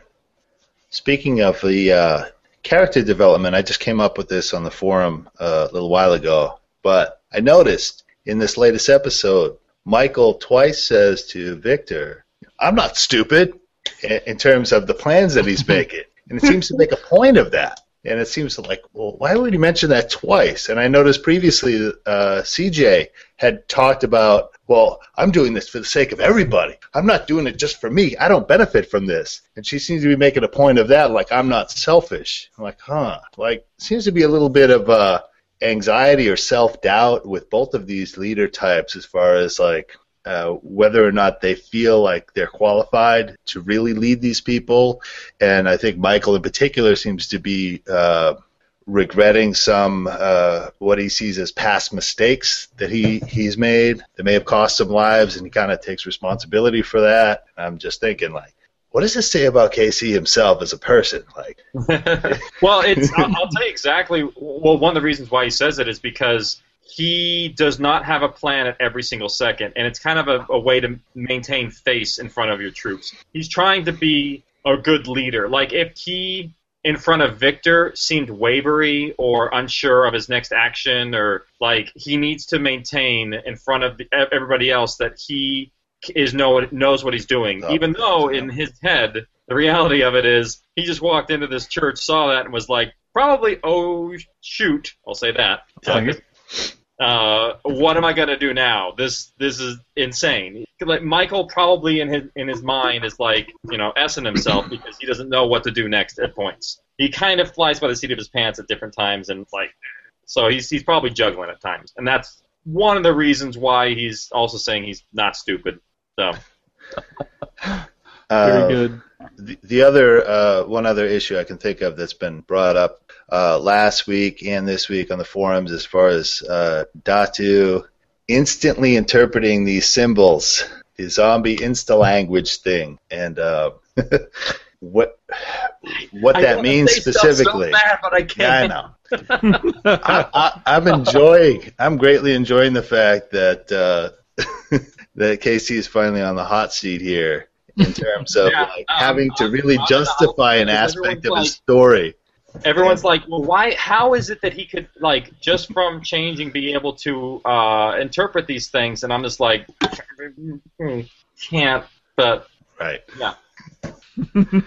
Speaking of the uh, character development, I just came up with this on the forum uh, a little while ago, but I noticed in this latest episode, Michael twice says to Victor, "I'm not stupid," in terms of the plans that he's making, and it seems to make a point of that. And it seems like, well, why would he mention that twice? And I noticed previously uh, CJ had talked about, well, I'm doing this for the sake of everybody. I'm not doing it just for me. I don't benefit from this. And she seems to be making a point of that, like I'm not selfish. I'm like, huh? Like, seems to be a little bit of uh, anxiety or self doubt with both of these leader types as far as like uh, whether or not they feel like they're qualified to really lead these people. And I think Michael, in particular, seems to be uh, regretting some uh, what he sees as past mistakes that he he's made that may have cost some lives, and he kind of takes responsibility for that. I'm just thinking, like, what does this say about Casey himself as a person? Like, well, it's I'll, I'll tell you exactly. Well, one of the reasons why he says it is because he does not have a plan at every single second, and it's kind of a, a, way to maintain face in front of your troops. He's trying to be a good leader. Like if he in front of Victor seemed wavery or unsure of his next action, or like he needs to maintain in front of the, everybody else that he is know knows what he's doing, oh, even though in his head the reality of it is he just walked into this church, saw that, and was like, probably, oh shoot, I'll say that. Uh, uh, what am I gonna do now? This this is insane. Like Michael probably in his in his mind is like you know essing himself because he doesn't know what to do next at points. He kind of flies by the seat of his pants at different times and like so he's he's probably juggling at times, and that's one of the reasons why he's also saying he's not stupid. So. Very good. The, the other uh, one other issue I can think of that's been brought up uh, last week and this week on the forums as far as uh, Datu instantly interpreting these symbols, the zombie insta language thing, and uh, what what I that means specifically. So bad, but I can't. Yeah, I know. I, am enjoying. I'm greatly enjoying the fact that uh, that Casey is finally on the hot seat here in terms of yeah, like um, having to really justify an aspect of his story everyone's like, well, why? How is it that he could like just from changing be able to uh, interpret these things? And I'm just like, can't. But right, yeah,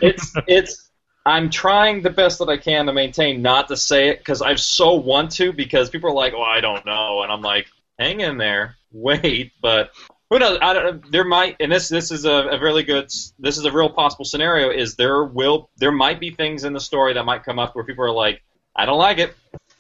it's it's. I'm trying the best that I can to maintain not to say it because I so want to because people are like, "Oh, I don't know," and I'm like, "Hang in there, wait." But who knows? I don't, there might, and this this is a, a really good. This is a real possible scenario. Is there will there might be things in the story that might come up where people are like, I don't like it,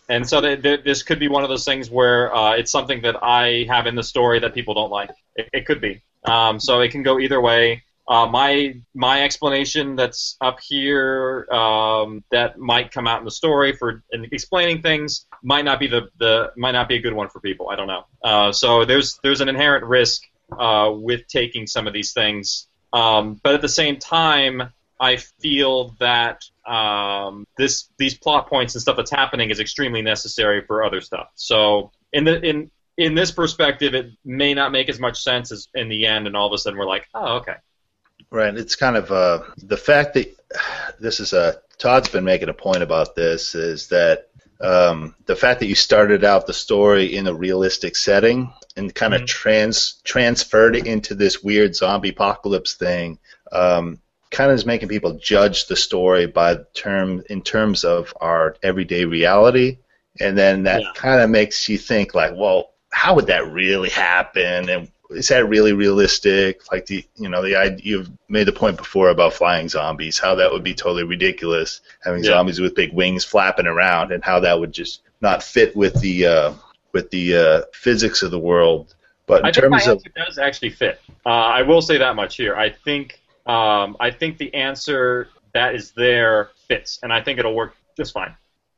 and so this could be one of those things where uh, it's something that I have in the story that people don't like. It, it could be. Um, so it can go either way. Uh, my my explanation that's up here um, that might come out in the story for explaining things might not be the, the might not be a good one for people. I don't know. Uh, so there's there's an inherent risk uh, with taking some of these things. Um, but at the same time, I feel that um, this these plot points and stuff that's happening is extremely necessary for other stuff. So in the in in this perspective, it may not make as much sense as in the end, and all of a sudden we're like, oh, okay. Right. It's kind of uh, the fact that this is a Todd's been making a point about this is that um, the fact that you started out the story in a realistic setting and kind of mm-hmm. trans transferred it into this weird zombie apocalypse thing um, kind of is making people judge the story by term in terms of our everyday reality and then that yeah. kind of makes you think like well how would that really happen and is that really realistic like the you know the idea you've made the point before about flying zombies how that would be totally ridiculous having yeah. zombies with big wings flapping around and how that would just not fit with the uh, with the uh, physics of the world But in I terms of does actually fit. Uh, I will say that much here. I think um, I think the answer that is there fits, and I think it'll work just fine.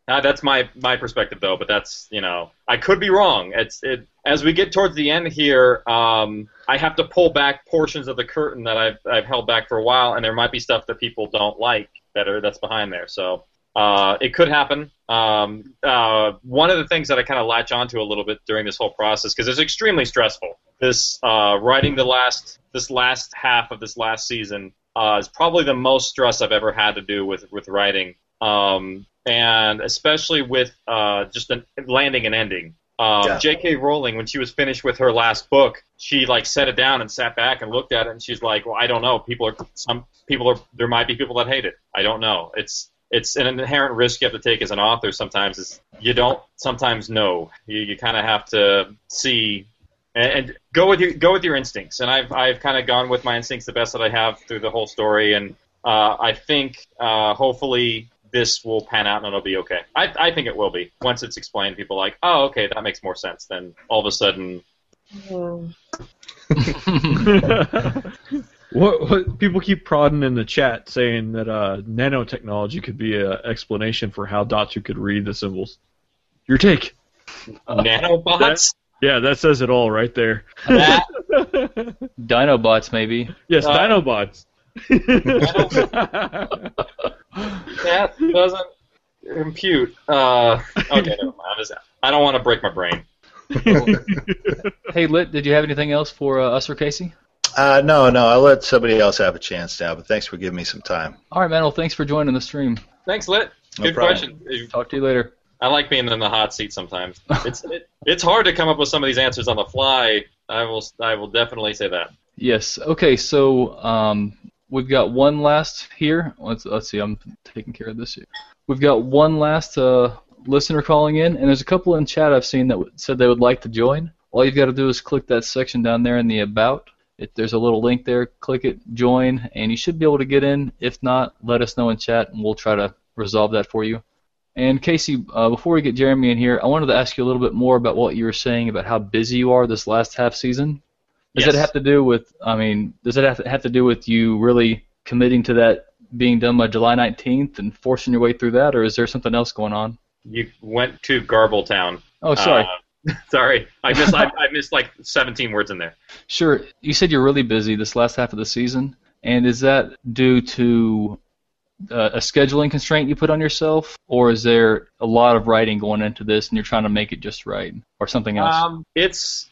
Uh, that's my my perspective though, but that's you know I could be wrong. It's it as we get towards the end here. Um, I have to pull back portions of the curtain that I've I've held back for a while, and there might be stuff that people don't like that are that's behind there. So uh, it could happen. Um, uh, one of the things that I kind of latch onto a little bit during this whole process because it's extremely stressful. This uh, writing the last this last half of this last season uh, is probably the most stress I've ever had to do with with writing, um, and especially with uh, just an, landing and ending. Um, Yeah. J.K. Rowling, when she was finished with her last book, she like set it down and sat back and looked at it, and she's like, "Well, I don't know. People are some people are there might be people that hate it. I don't know. It's it's an inherent risk you have to take as an author. Sometimes is you don't sometimes know. You you kind of have to see and, and go with your go with your instincts. And I've I've kind of gone with my instincts the best that I have through the whole story, and uh, I think uh, hopefully this will pan out and it'll be okay. I I think it will be once it's explained. People are like, oh, okay, that makes more sense. Then all of a sudden, what, what people keep prodding in the chat saying that uh, nanotechnology could be an explanation for how Datu could read the symbols. Your take? nanobots. Yeah, that says it all right there. That Dinobots, maybe. yes, Uh, Dinobots. that doesn't impute. Uh, okay, never mind. I'm I don't want to break my brain. Hey, Lit, did you have anything else for uh, us or Casey? uh, no, no, I'll let somebody else have a chance now. But thanks for giving me some time. All right, man. Well, thanks for joining the stream. Thanks, Lit. No Good problem. question. Talk to you later. I like being in the hot seat sometimes. It's it, it's hard to come up with some of these answers on the fly. I will I will definitely say that. Yes. Okay. So um, we've got one last here. Let's let's see. I'm taking care of this here. We've got one last uh, listener calling in, and there's a couple in chat I've seen that said they would like to join. All you've got to do is click that section down there in the about. If there's a little link there, click it, join, and you should be able to get in. If not, let us know in chat, and we'll try to resolve that for you. And Casey, uh, before we get Jeremy in here, I wanted to ask you a little bit more about what you were saying about how busy you are this last half season. Does Yes. it have to do with? I mean, does it have to, have to do with you really committing to that being done by July 19th and forcing your way through that, or is there something else going on? You went to Garbletown. Oh, sorry. Uh, sorry, I missed I, I missed like 17 words in there. Sure. You said you're really busy this last half of the season, and is that due to uh, a scheduling constraint you put on yourself, or is there a lot of writing going into this and you're trying to make it just right, or something else? Um, it's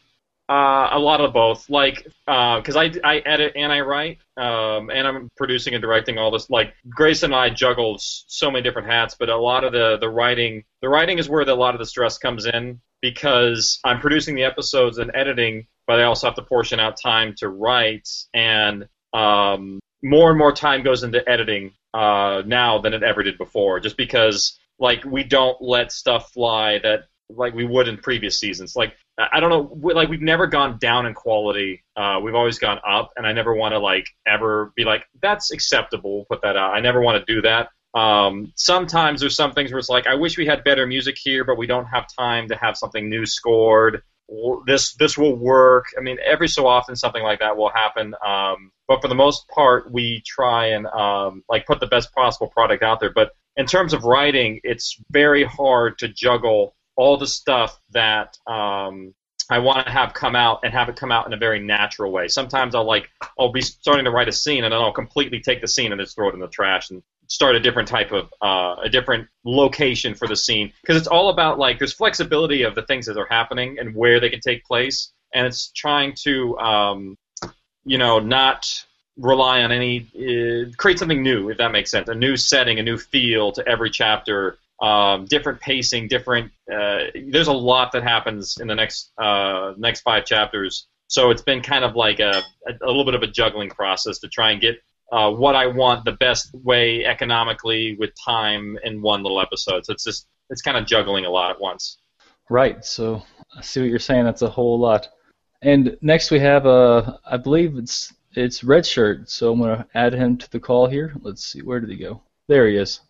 uh, a lot of both. Like, because I, I edit and I write, um, and I'm producing and directing all this. Like, Grace and I juggle so many different hats, but a lot of the the writing, the writing is where the, a lot of the stress comes in because I'm producing the episodes and editing, but I also have to portion out time to write, and um, more and more time goes into editing uh, now than it ever did before, just because like we don't let stuff fly that like we would in previous seasons. Like I don't know, like we've never gone down in quality. Uh, we've always gone up, and I never want to like ever be like that's acceptable. We'll put that out. I never want to do that. Um, sometimes there's some things where it's like I wish we had better music here, but we don't have time to have something new scored. This this will work. I mean, every so often something like that will happen. Um, but for the most part, we try and um, like put the best possible product out there. But in terms of writing, it's very hard to juggle all the stuff that um, I want to have come out and have it come out in a very natural way. Sometimes I'll like I'll be starting to write a scene and then I'll completely take the scene and just throw it in the trash and start a different type of uh, a different location for the scene. Because it's all about like there's flexibility of the things that are happening and where they can take place. And it's trying to um, you know not rely on any uh, create something new if that makes sense. A new setting a new feel to every chapter um, different pacing different uh, there's a lot that happens in the next uh, next five chapters so it's been kind of like a, a, a little bit of a juggling process to try and get uh, what I want the best way economically with time in one little episode. So it's just it's kind of juggling a lot at once. Right. So I see what you're saying. That's a whole lot. And next we have uh, I believe it's it's Red Shirt. So I'm gonna add him to the call here. Let's see. Where did he go? There he is.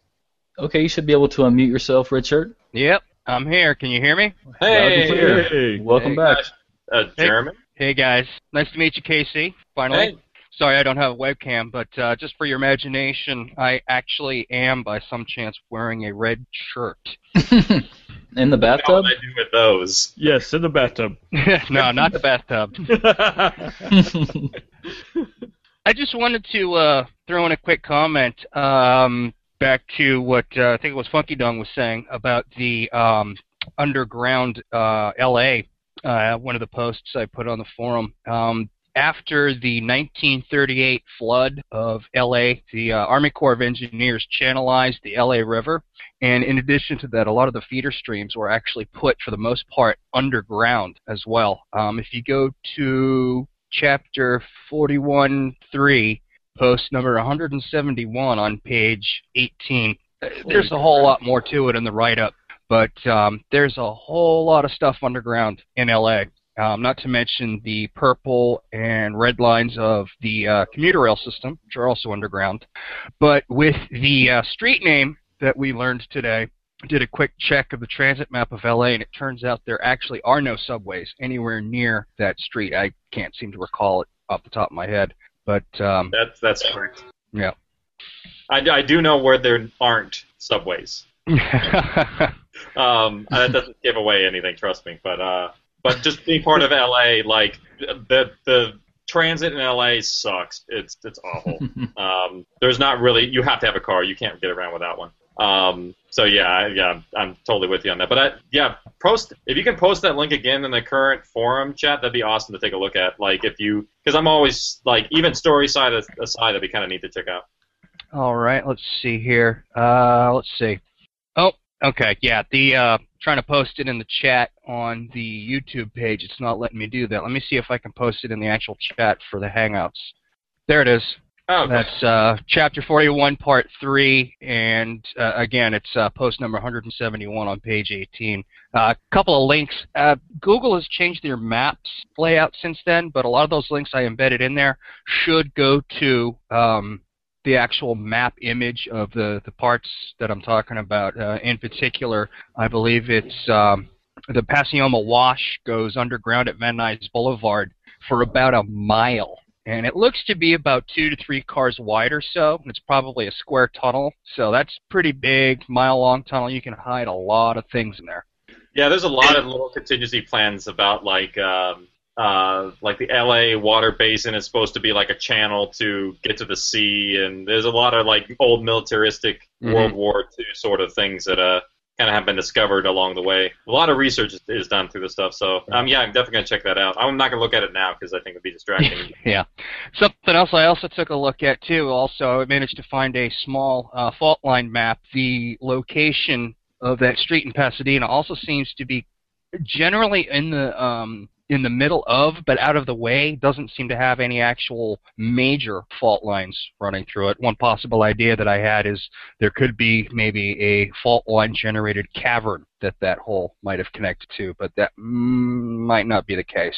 Okay, you should be able to unmute yourself, Red Shirt. Yep, I'm here. Can you hear me? Hey. Hey. Welcome Hey, back. uh, Jeremy. Hey guys, nice to meet you, Casey. Finally. Hey. Sorry, I don't have a webcam, but uh, just for your imagination, I actually am, by some chance, wearing a red shirt. In the bathtub? What bathtub? I do with those? Yes, in the bathtub. no, not the bathtub. I just wanted to uh, throw in a quick comment um, back to what uh, I think it was Funky Dung was saying about the um, underground uh, LA. Uh, one of the posts I put on the forum. Um, after the 1938 flood of LA, the uh, Army Corps of Engineers channelized the LA River, and in addition to that, a lot of the feeder streams were actually put, for the most part, underground as well. Um, if you go to chapter 41.3, post number 171 on page 18, uh, there's a whole lot more to it in the write-up, but um, there's a whole lot of stuff underground in LA. Um, not to mention the purple and red lines of the uh, commuter rail system, which are also underground. But with the uh, street name that we learned today, did a quick check of the transit map of LA, and it turns out there actually are no subways anywhere near that street. I can't seem to recall it off the top of my head, but um, That's that's correct. yeah. I, I do know where there aren't subways. Um, that doesn't give away anything, trust me. But uh, but just being part of LA, like the the transit in LA sucks. It's it's awful. um, there's not really. You have to have a car. You can't get around without one. Um, so yeah, yeah, I'm totally with you on that. But I, yeah, post if you can post that link again in the current forum chat, that'd be awesome to take a look at. Like if you, because I'm always like even story side aside, that'd be kind of neat to check out. All right, let's see here. Uh, let's see. Oh, okay, yeah. The uh, trying to post it in the chat on the YouTube page. It's not letting me do that. Let me see if I can post it in the actual chat for the Hangouts. There it is. Oh, That's uh, chapter 41, part 3, and uh, again, it's uh, post number 171 on page 18. A uh, couple of links. Uh, Google has changed their maps layout since then, but a lot of those links I embedded in there should go to um, the actual map image of the, the parts that I'm talking about. Uh, in particular, I believe it's um, the Pacoima Wash goes underground at Van Nuys Boulevard for about a mile and it looks to be about two to three cars wide or so. And it's probably a square tunnel, so that's pretty big, mile-long tunnel. You can hide a lot of things in there. Yeah, there's a lot of little contingency plans about like um, uh, like the LA water basin is supposed to be like a channel to get to the sea, and there's a lot of like old militaristic Mhm. World War II sort of things that uh kind of have been discovered along the way. A lot of research is- done through this stuff, so um, yeah, I'm definitely gonna check that out. I'm not gonna look at it now because I think it'd be distracting. yeah. Something else I also took a look at too. Also, I managed to find a small uh, fault line map. The location of that street in Pasadena also seems to be generally in the um, in the middle of, but out of the way. Doesn't seem to have any actual major fault lines running through it. One possible idea that I had is there could be maybe a fault line generated cavern that that hole might have connected to, but that might not be the case.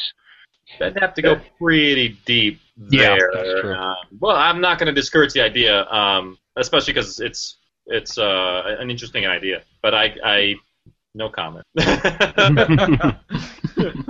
I'd have to go pretty deep Yeah, there. true. Um, well, I'm not going to discourage the idea, um, especially because it's it's uh, an interesting idea. But I, I no comment. I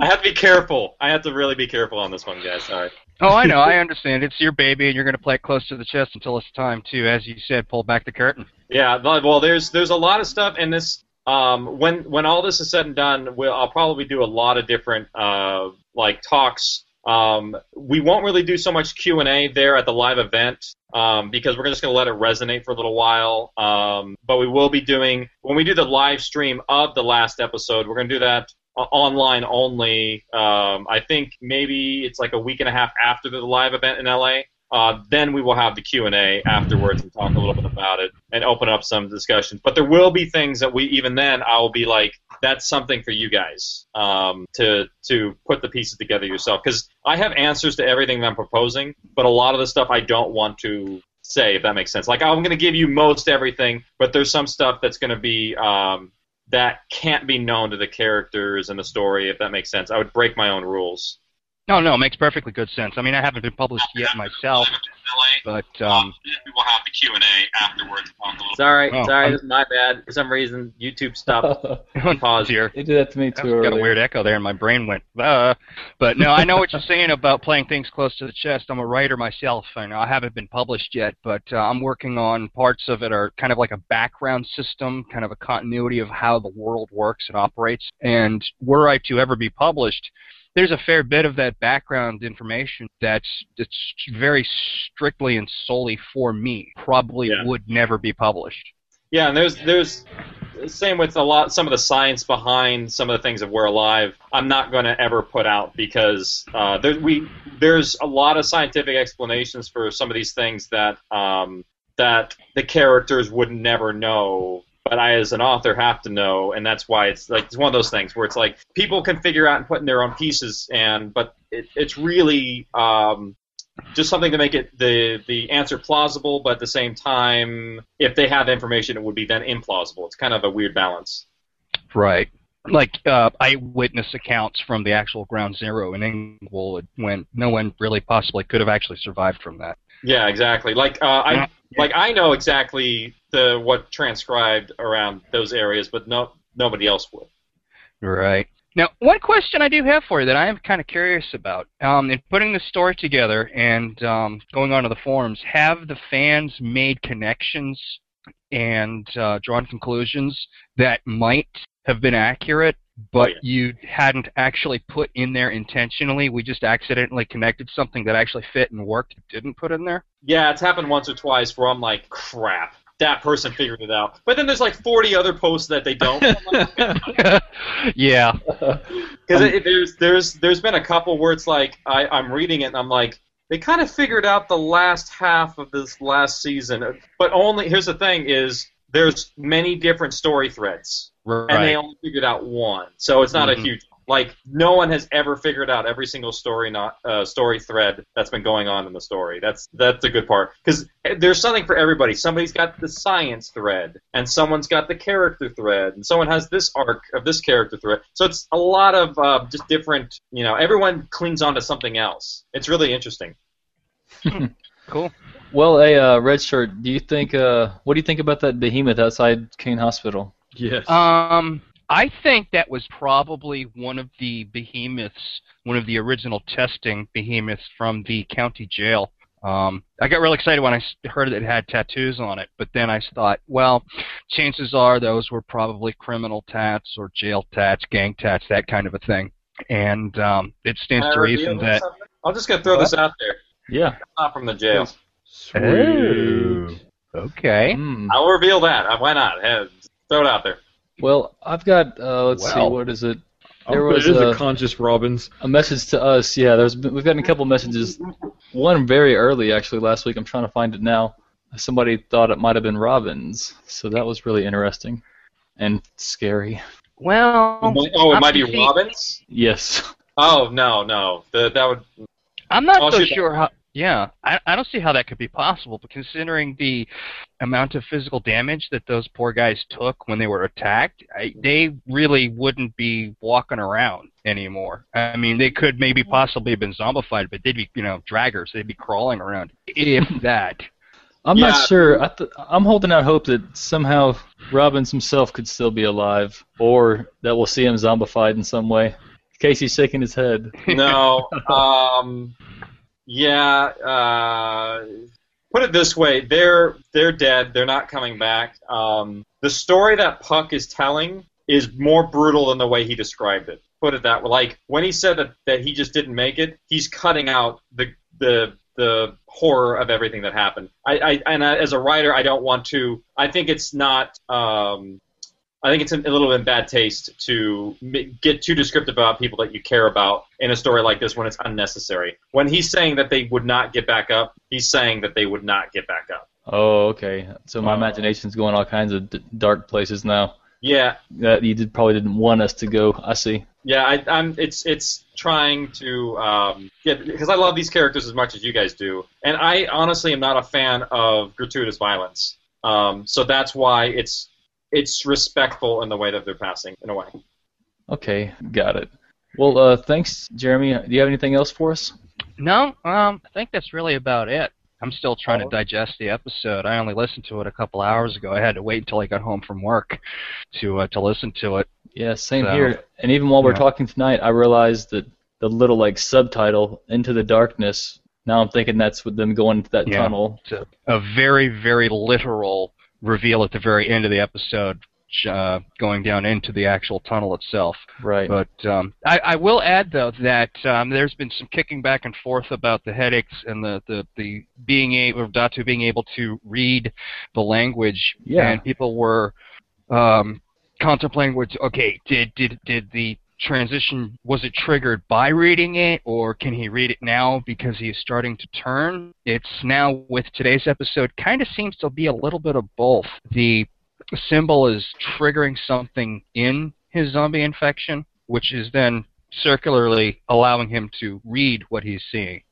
have to be careful. I have to really be careful on this one, guys. Sorry. Oh, I know. I understand. It's your baby, and you're going to play it close to the chest until it's time to, as you said, pull back the curtain. Yeah, well, there's there's a lot of stuff in this. Um, when when all this is said and done, we'll, I'll probably do a lot of different uh, like talks. Um, we won't really do so much Q and A there at the live event um, because we're just going to let it resonate for a little while. Um, but we will be doing when we do the live stream of the last episode. We're going to do that online only. Um, I think maybe it's like a week and a half after the live event in LA. Uh, then we will have the Q and A afterwards and talk a little bit about it and open up some discussions. But there will be things that we even then I will be like, that's something for you guys um, to to put the pieces together yourself because I have answers to everything that I'm proposing, but a lot of the stuff I don't want to say if that makes sense. Like I'm going to give you most everything, but there's some stuff that's going to be um, that can't be known to the characters and the story if that makes sense. I would break my own rules. No, no, it makes perfectly good sense. I mean, I haven't been published yet myself, But um, then we will have the Q and A afterwards. Talk a little Sorry, Oh, sorry, I'm- this is my bad. For some reason, YouTube stopped. Pause. here. They did that to me That too was got a weird echo there, and my brain went. Uh. But no, I know what you're saying about playing things close to the chest. I'm a writer myself, and I haven't been published yet, but uh, I'm working on parts of it are kind of like a background system, kind of a continuity of how the world works and operates. And were I to ever be published, there's a fair bit of that background information that's that's very strictly and solely for me. Probably Yeah. would never be published. Yeah, and there's there's same with a lot some of the science behind some of the things of we're alive. I'm not going to ever put out because uh, there, we there's a lot of scientific explanations for some of these things that um, that the characters would never know. But I, as an author, have to know, and that's why it's like it's one of those things where it's like people can figure out and put in their own pieces, and but it, it's really um, just something to make it the the answer plausible, but at the same time, if they have information, it would be then implausible. It's kind of a weird balance. Right. Like uh, eyewitness accounts from the actual ground zero in Inglewood when no one really possibly could have actually survived from that. Yeah, exactly. Like uh, I Yeah. like I know exactly the what transcribed around those areas, but no nobody else would. Right. Now, one question I do have for you that I am kind of curious about, um, in putting the story together and um, going onto the forums, have the fans made connections and uh, drawn conclusions that might have been accurate, but Oh, yeah. you hadn't actually put in there intentionally? We just accidentally connected something that actually fit and worked, didn't put in there? Yeah, it's happened once or twice where I'm like, crap, that person figured it out. But then there's like 40 other posts that they don't. yeah. Because there's there's there's been a couple where it's like I I'm reading it and I'm like they kind of figured out the last half of this last season, but only here's the thing is there's many different story threads Right. and they only figured out one, so it's not Mhm. a huge like no one has ever figured out every single story not uh, story thread that's been going on in the story. That's that's a good part because there's something for everybody. Somebody's got the science thread, and someone's got the character thread, and someone has this arc of this character thread. So it's a lot of uh, just different. You know, everyone clings on to something else. It's really interesting. Cool. Well, a uh, red shirt. Do you think? Uh, what do you think about that behemoth outside Kane Hospital? Yes. Um, I think that was probably one of the behemoths, one of the original testing behemoths from the county jail. Um, I got really excited when I heard that it had tattoos on it, but then I thought, well, chances are those were probably criminal tats or jail tats, gang tats, that kind of a thing. And um, it stands to reason that. something? I'm just gonna throw this out there. Yeah. Not from the jail. Sweet. Okay. Hmm. I'll reveal that. Uh, Why not? Hey, throw it out there. Well, I've got. Uh, let's see. What is it? There was it as a- a conscious Robbins. A message to us. Yeah, there's been, we've gotten a couple messages. One very early, actually, last week. I'm trying to find it now. Somebody thought it might have been Robbins, so that was really interesting and scary. Well, oh, it I'm might be Robbins. Yes. Oh no, no, the, that would. I'm not I'll so shoot that. sure how. Yeah, I, I don't see how that could be possible, but considering the amount of physical damage that those poor guys took when they were attacked, I, they really wouldn't be walking around anymore. I mean, they could maybe possibly have been zombified, but they'd be, you know, draggers. They'd be crawling around, if that. I'm Yeah. not sure. I th- I'm holding out hope that somehow Robbins himself could still be alive, or that we'll see him zombified in some way. Casey's shaking his head. No. um. Yeah. Uh. Put it this way: they're they're dead. They're not coming back. Um. The story that Puck is telling is more brutal than the way he described it. Put it that way. Like when he said that, that he just didn't make it, he's cutting out the the the horror of everything that happened. I, I and I, as a writer, I don't want to. I think it's not. Um, I think it's a little in bad taste to get too descriptive about people that you care about in a story like this when it's unnecessary. When he's saying that they would not get back up, he's saying that they would not get back up. Oh, okay. So my Uh, imagination's going all kinds of d- dark places now. Yeah, That you did, probably didn't want us to go. I see. yeah. I, I'm. It's it's trying to um, get because I love these characters as much as you guys do, and I honestly am not a fan of gratuitous violence. Um, so that's why it's it's respectful in the way that they're passing in a way. Okay, got it. Well, uh, thanks, Jeremy. Do you have anything else for us? No, um, I think that's really about it. I'm still trying to digest the episode. I only listened to it a couple hours ago. I had to wait until I got home from work to uh, to listen to it. Yeah, same So, here. And even while we're yeah. talking tonight, I realized that the little like subtitle "Into the Darkness." Now I'm thinking that's with them going into that Yeah. tunnel. It's a, a very very literal reveal at the very end of the episode, uh, going down into the actual tunnel itself. Right. But um, I, I will add though that um, there's been some kicking back and forth about the headaches and the the, the being able Datu being able to read the language. Yeah. And people were um, contemplating which okay did did did the transition was it triggered by reading it or can he read it now because he is starting to turn it's now with today's episode kind of seems to be a little bit of both the symbol is triggering something in his zombie infection, which is then circularly allowing him to read what he's seeing.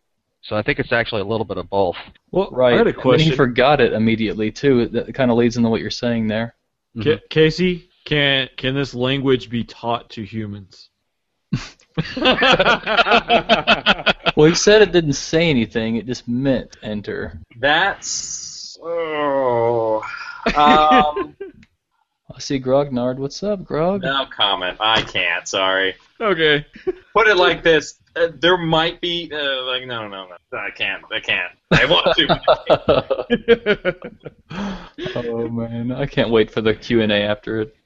So I think it's actually a little bit of both. Well, right. I had a And he forgot it immediately too. That kind of leads into what you're saying there. Ca- Casey, can can this language be taught to humans? Well, he said it didn't say anything. It just meant enter. That's oh. Um, I see Grognard. What's up, Grog? no comment. I can't. Sorry. okay. Put it like this: uh, there might be uh, like no, no, no. I can't. I can't. I want to. oh man, I can't wait for the Q and A after it.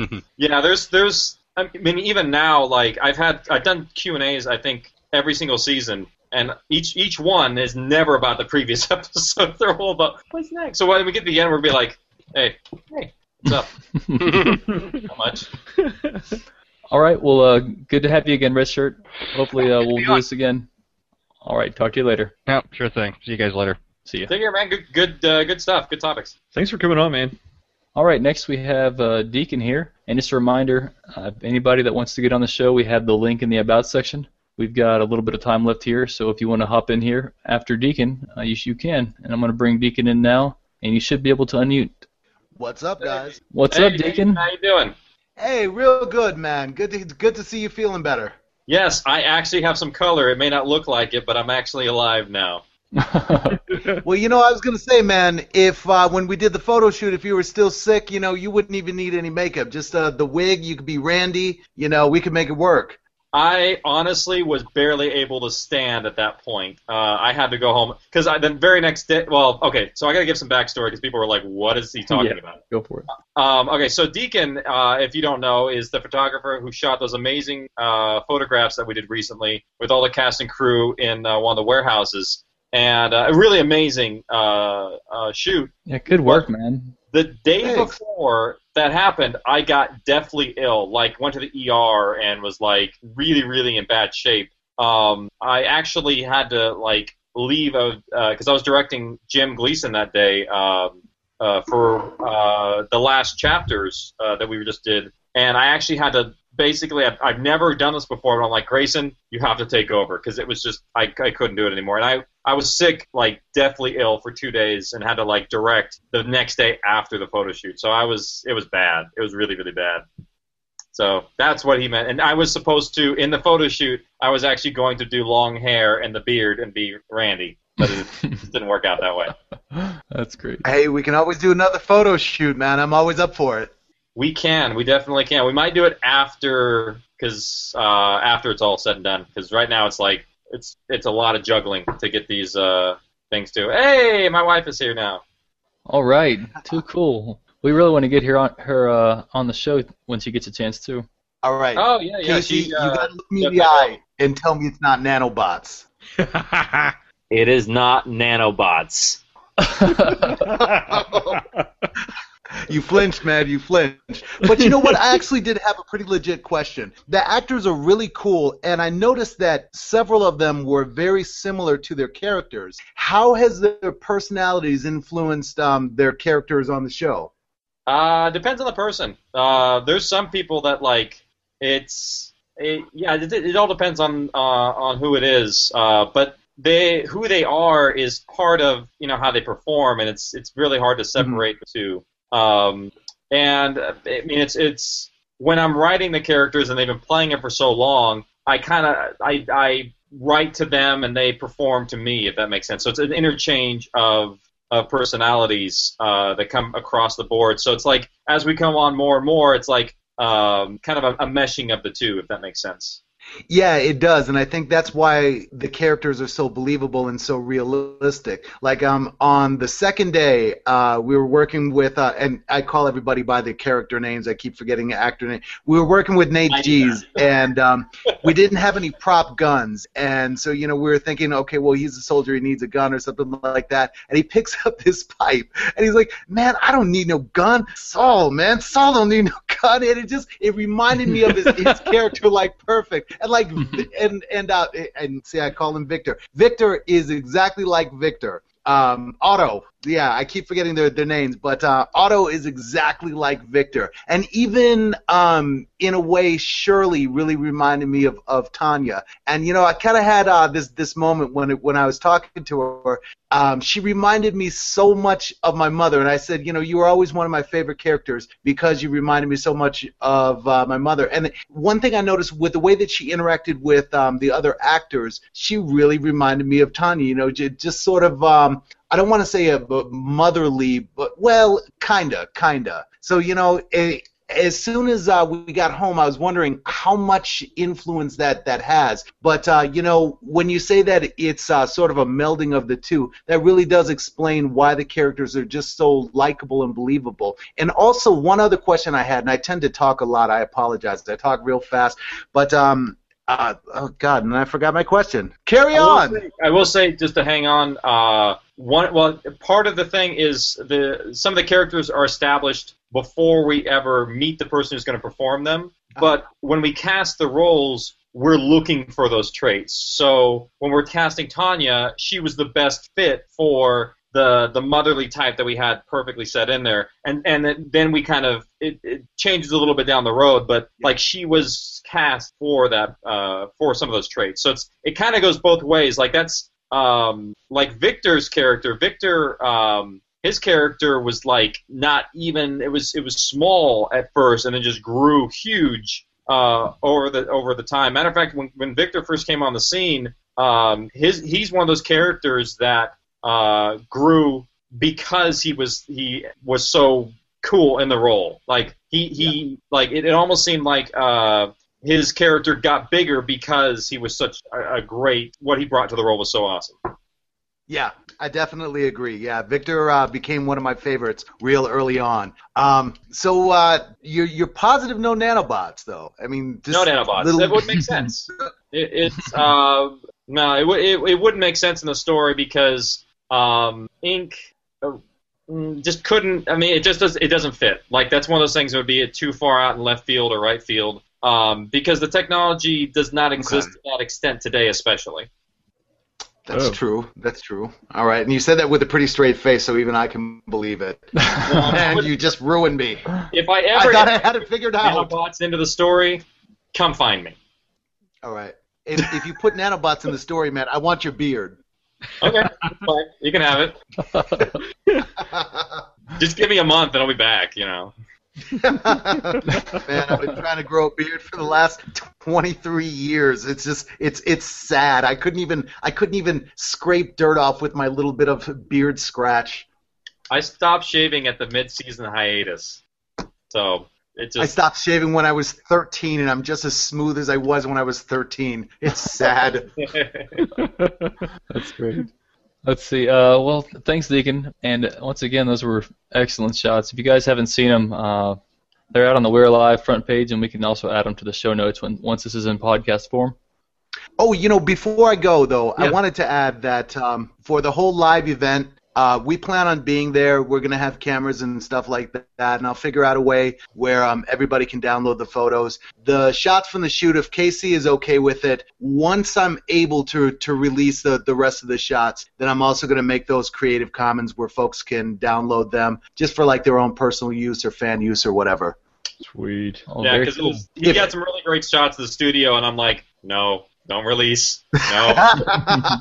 Yeah, there's there's I mean even now like I've had I've done Q and A's I think every single season and each each one is never about the previous episode. They're all about what's next. So when we get to the end, we'll be like, hey, hey, what's up? How much? All right. Well, uh, good to have you again, Red Shirt. Hopefully, uh, we'll do this again. All right. Talk to you later. Yeah, sure thing. See you guys later. See you. Take care, man. Good good uh, good stuff. Good topics. Thanks for coming on, man. All right, next we have uh, Deacon here. And just a reminder, uh, anybody that wants to get on the show, we have the link in the About section. We've got a little bit of time left here, so if you want to hop in here after Deacon, uh, you, you can. And I'm going to bring Deacon in now, and you should be able to unmute. What's up, guys? What's Hey, up, Deacon? How you doing? Hey, real good, man. Good to good to see you feeling better. Yes, I actually have some color. It may not look like it, but I'm actually alive now. Well, you know, I was gonna say, man, if uh, when we did the photo shoot, if you were still sick, you know, you wouldn't even need any makeup. Just uh, the wig, you could be Randy. You know, we could make it work. I honestly was barely able to stand at that point. Uh, I had to go home because the very next day. Well, okay, so I got to give some backstory because people were like, "What is he talking Yeah. about?" Go for it. Um, okay, so Deacon, uh, if you don't know, is the photographer who shot those amazing uh, photographs that we did recently with all the cast and crew in uh, one of the warehouses, and uh, a really amazing uh, uh, shoot. Yeah, good work, man. The day Thanks. before that happened, I got deathly ill. Like went to the ER and was like really, really in bad shape. Um, I actually had to like leave because I was directing Jim Gleason that day um, uh, for uh, the last chapters uh, that we just did, and I actually had to basically I've, I've never done this before, but I'm like Grayson, you have to take over because it was just I, I couldn't do it anymore, and I I was sick, like deathly ill for two days, and had to like direct the next day after the photo shoot. So I was, it was bad. It was really, really bad. So that's what he meant. And I was supposed to, in the photo shoot, I was actually going to do long hair and the beard and be Randy, but it just didn't work out that way. That's great. Hey, we can always do another photo shoot, man. I'm always up for it. We can, we definitely can. We might do it after, because uh, after it's all said and done. Because right now it's like it's it's a lot of juggling to get these uh, things to. Hey, my wife is here now. All right, too cool. We really want to get her on her uh, on the show when she gets a chance too. All right. Oh yeah, yeah. Casey, she, you uh, gotta look me in the eye and tell me it's not nanobots. It is not nanobots. You flinched, man. You flinched. But you know what? I actually did have a pretty legit question. The actors are really cool, and I noticed that several of them were very similar to their characters. How has their personalities influenced um, their characters on the show? Uh, depends on the person. Uh, there's some people that like it's it, yeah. It, it all depends on uh, on who it is. Uh, but they who they are is part of you know how they perform, and it's it's really hard to separate the two. Um, and uh, I mean it's it's when I'm writing the characters and they've been playing it for so long, I kind of I I write to them and they perform to me, if that makes sense. So it's an interchange of of personalities uh, that come across the board. So it's like as we come on more and more, it's like um, kind of a, a meshing of the two, if that makes sense. Yeah, it does, and I think that's why the characters are so believable and so realistic. Like um, on the second day, uh, we were working with, uh, and I call everybody by the character names. I keep forgetting actor name. We were working with Nate G's, and um, we didn't have any prop guns, and so you know we were thinking, okay, well he's a soldier, he needs a gun or something like that, and he picks up this pipe, and he's like, man, I don't need no gun. Saul, man, Saul don't need no gun, and it just it reminded me of his, his character like perfect and like and and uh, and see I call him Victor. Victor is exactly like Victor. Um, Otto, yeah, I keep forgetting their their names, but uh, Otto is exactly like Victor, and even um, in a way, Shirley really reminded me of, of Tanya. And you know, I kind of had uh, this this moment when it, when I was talking to her. Um, she reminded me so much of my mother, and I said, you know, you were always one of my favorite characters because you reminded me so much of uh, my mother. And one thing I noticed with the way that she interacted with um, the other actors, she really reminded me of Tanya. You know, just sort of. Um, I don't want to say a motherly, but well, kinda, kinda. So you know, a, as soon as uh, we got home, I was wondering how much influence that that has. But uh, you know, when you say that it's uh, sort of a melding of the two, that really does explain why the characters are just so likable and believable. And also, one other question I had, and I tend to talk a lot. I apologize. I talk real fast, but um. Uh, oh God! And I forgot my question. Carry I on. say- I will say, just to hang on, uh, one well, part of the thing is the some of the characters are established before we ever meet the person who's going to perform them. But when we cast the roles, we're looking for those traits. So when we're casting Tanya, she was the best fit for the the motherly type that we had perfectly set in there, and and then- then we kind of it, it changes a little bit down the road, but like she was cast for that uh, for some of those traits. So it's it kind of goes both ways. Like that's um, like Victor's character. Victor, um, his character was like not even. It was it was small at first, and then just grew huge uh, over the over the time. Matter of fact, when when Victor first came on the scene, um, his he's one of those characters that uh, grew because he was he was so cool in the role. Like he he like it, it almost seemed like uh, his character got bigger because he was such a, a great. What he brought to the role was so awesome. Yeah, I definitely agree. Yeah, Victor uh, became one of my favorites real early on. Um, so uh, you're you're positive no nanobots though. I mean, no nanobots. little- That would make sense. it, it's uh, no, it, it it wouldn't make sense in the story because um, ink uh, mm, just couldn't. I mean, it just does. It doesn't fit. Like that's one of those things that would be too far out in left field or right field. Um, because the technology does not exist to that extent today, especially. That's Oh. true. That's true. All right, and you said that with a pretty straight face, so even I can believe it. and you just ruined me. If I I ever thought I had it figured out. nanobots into the story, come find me. All right. If, if you put nanobots in the story, man, I want your beard. Okay, fine. You can have it. Just give me a month and I'll be back. You know. Man, I've been trying to grow a beard for the last 23 years. It's just it's it's sad. I couldn't even I couldn't even scrape dirt off with my little bit of beard scratch. I stopped shaving at the mid-season hiatus, so it I stopped shaving when I was 13 and I'm just as smooth as I was when I was 13. It's sad. That's great. Let's see. Uh, well, thanks, Deacon. And once again, those were excellent shots. If you guys haven't seen them, uh, they're out on the We're Alive front page, and we can also add them to the show notes when once this is in podcast form. Oh, you know, before I go though, I wanted to add that um, for the whole live event, uh, we plan on being there. We're gonna have cameras and stuff like that, and I'll figure out a way where um, everybody can download the photos. The shots from the shoot, if Casey is okay with it, once I'm able to to release the the rest of the shots, then I'm also gonna make those Creative Commons where folks can download them just for like their own personal use or fan use or whatever. Sweet. Oh, yeah, because cool. he got some really great shots of the studio, and I'm like, no, don't release. No.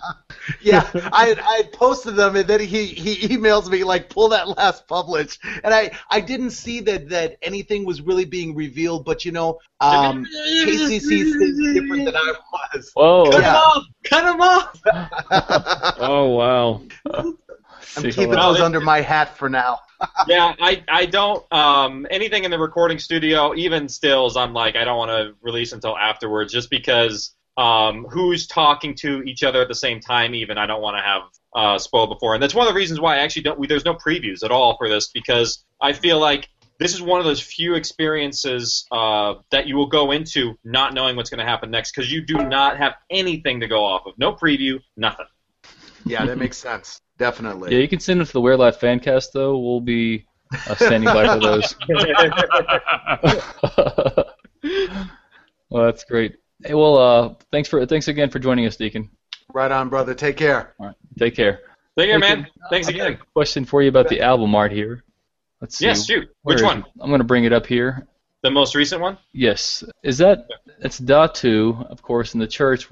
yeah, I I posted them, and then he he emails me like, pull that last publish, and I I didn't see that that anything was really being revealed, but you know, um, Casey sees things different than I was. Whoa. Yeah. Cut him off. Oh wow. I'm See, keeping those it- under my hat for now. yeah, I I don't um anything in the recording studio, even stills, I'm like I don't want to release until afterwards, just because um who's talking to each other at the same time. Even I don't want to have uh spoiled before, and that's one of the reasons why I actually don't. We, there's no previews at all for this because I feel like this is one of those few experiences uh, that you will go into not knowing what's going to happen next because you do not have anything to go off of. No preview, nothing. Yeah, that makes sense. Definitely. Yeah, you can send them to the We're Alive Fancast though. We'll be uh, standing by for those. well, that's great. Hey, well, uh, thanks for thanks again for joining us, Deacon. Right on, brother. Take care. All right, take care. Take care, Deacon, man. Thanks I got again. a question for you about the album art here. Let's see. Yes, shoot. Where Which one? it? I'm going to bring it up here. The most recent one? Yes. Is that it's Datu, of course, in the church?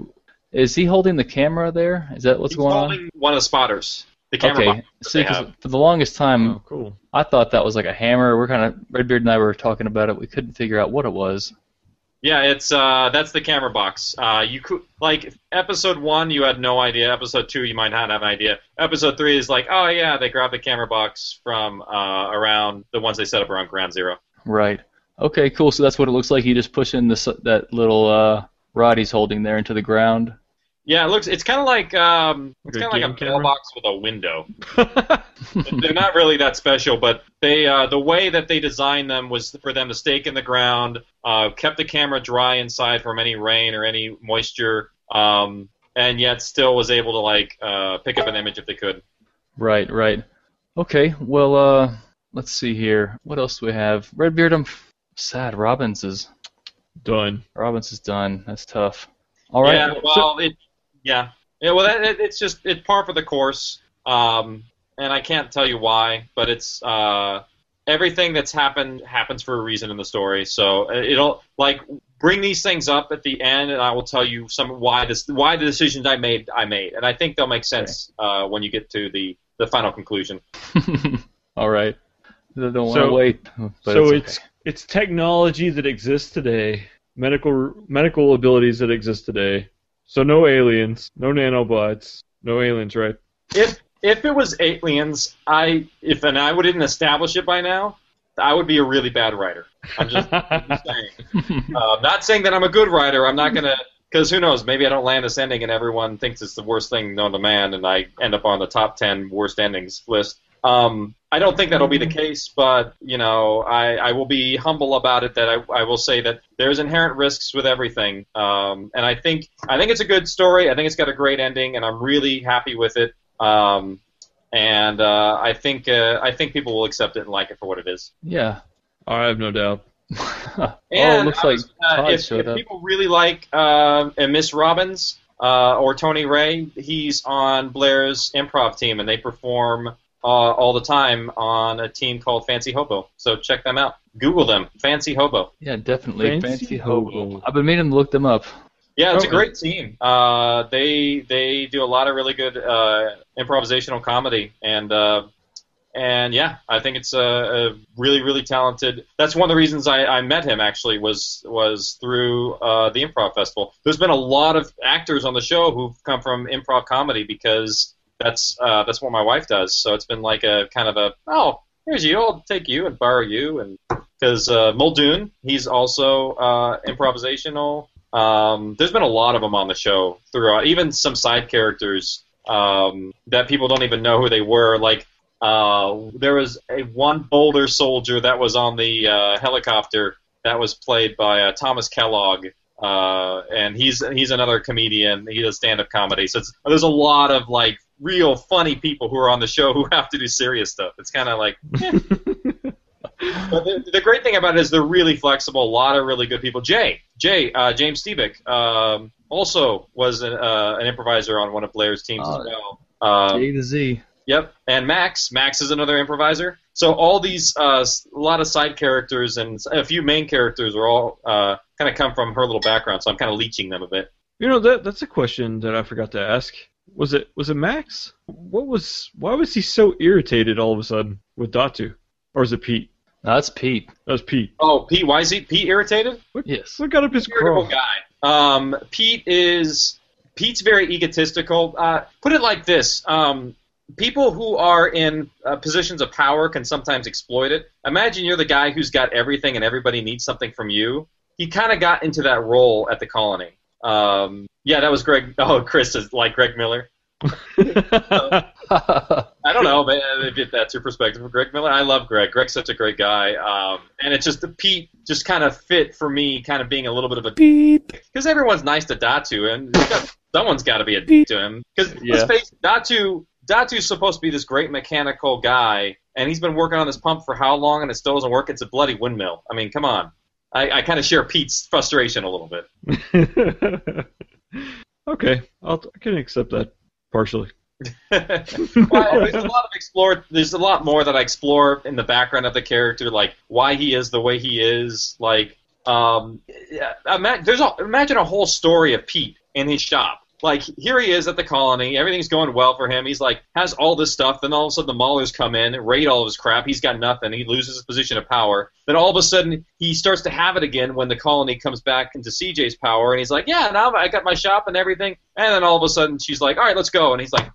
Is he holding the camera there? Is that what's He's going on? holding one of the spotters. The camera okay. box that See, they 'cause have. for the longest time, Oh, cool. I thought that was like a hammer. We're kind of Redbeard and I were talking about it. We couldn't figure out what it was. Yeah, it's uh, that's the camera box. Uh, you could like episode one, you had no idea. Episode two, you might not have an idea. Episode three is like, oh yeah, they grabbed the camera box from uh, around the ones they set up around Ground Zero. Right. Okay, cool. So that's what it looks like. You just pushing this that little uh, rod he's holding there into the ground. Yeah, it looks. It's kind of like um, it's a kind of like a camera? mailbox with a window. They're not really that special, but they uh, the way that they designed them was for them to stake in the ground, uh, kept the camera dry inside from any rain or any moisture, um, and yet still was able to like uh, pick up an image if they could. Right, right. Okay, well, uh, let's see here. What else do we have? Redbeard, I'm sad. Robbins is Done. Robbins is done. That's tough. All right. Yeah, well, it, yeah, yeah. Well, that, it, it's just it's par for the course, um, and I can't tell you why, but it's uh, everything that's happened happens for a reason in the story. So uh, it'll like bring these things up at the end, and I will tell you some why this why the decisions I made I made, and I think they'll make sense uh, when you get to the the final conclusion. All right. I don't want to So- wait. But so it's, it's it's technology that exists today, medical medical abilities that exist today. So no aliens, no nanobots, no aliens, right? If if it was aliens, I if and I wouldn't establish it by now, I would be a really bad writer. I'm just, I'm just saying. Uh, not saying that I'm a good writer. I'm not gonna, because who knows? Maybe I don't land this ending, and everyone thinks it's the worst thing known to man, and I end up on the top ten worst endings list. Um, I don't think that'll be the case, but you know, I, I will be humble about it. That I, I will say that there's inherent risks with everything, um, and I think I think it's a good story. I think it's got a great ending, and I'm really happy with it. Um, and uh, I think uh, I think people will accept it and like it for what it is. yeah. I have no doubt. oh, And it looks like uh, if, if people really like uh, Miss Robbins uh, or Tony Ray, he's on Blair's improv team, and they perform uh, all the time on a team called Fancy Hobo. So check them out. Google them, Fancy Hobo. Yeah, definitely. Fancy Fancy, Hobo. Hobo. I've been meaning to look them up. Yeah, it's a Oh. great team. Uh, they they do a lot of really good uh, improvisational comedy, and uh, and yeah, I think it's a, a really really talented. That's one of the reasons I, I met him actually was was through uh, the improv festival. There's been a lot of actors on the show who've come from improv comedy because that's uh, that's what my wife does. So it's been like a kind of a oh here's you, I'll take you and borrow you, and because uh, Muldoon, he's also uh, improvisational. Um, there's been a lot of them on the show throughout, even some side characters um, that people don't even know who they were. Like uh, there was a one Boulder soldier that was on the uh, helicopter that was played by uh, Thomas Kellogg. Uh, and he's he's another comedian. He does stand up comedy. So there's a lot of like real funny people who are on the show who have to do serious stuff. It's kind of like eh. But the, the great thing about it is they're really flexible. A lot of really good people. Jay, Jay, uh, James Stevick, um, also was an, uh, an improviser on one of Blair's teams Oh. as well. Um, A to Z. Yep, and Max. Max is another improviser. So all these, uh, s- a lot of side characters and a few main characters are all uh, kind of come from her little background. So I'm kind of leeching them a bit. You know that that's a question that I forgot to ask. Was it was it Max? What was why was he so irritated all of a sudden with Datu? Or is it Pete? No, that's Pete. That was Pete. Oh, Pete, why is he Pete irritated? Yes. What got up his irritable craw? guy. Um, Pete is Pete's very egotistical. Uh, put it like this: um, people who are in uh, positions of power can sometimes exploit it. Imagine you're the guy who's got everything and everybody needs something from you. He kind of got into that role at the colony. Um, yeah, that was Greg. Oh, Chris is like Greg Miller. I don't know, man, if that's your perspective of Greg Miller. I love Greg. Greg's such a great guy, um, and it's just the Pete just kind of fit for me, kind of being a little bit of a beep because everyone's nice to Datu, and someone's got to be a beep to him. Because Yeah. let's face it, Datu, Datu's supposed to be this great mechanical guy, and he's been working on this pump for how long, and it still doesn't work. It's a bloody windmill. I mean, come on. I, I kind of share Pete's frustration a little bit. okay, I'll, I can accept that partially. well, there's a lot of explore. There's a lot more that I explore in the background of the character, like why he is the way he is. Like, um, yeah, ima- there's a, imagine a whole story of Pete in his shop. Like here he is at the colony, everything's going well for him. He's like has all this stuff. Then all of a sudden the Maulers come in, raid all of his crap. He's got nothing. He loses his position of power. Then all of a sudden he starts to have it again when the colony comes back into CJ's power, and he's like, yeah, now I got my shop and everything. And then all of a sudden she's like, all right, let's go, and he's like,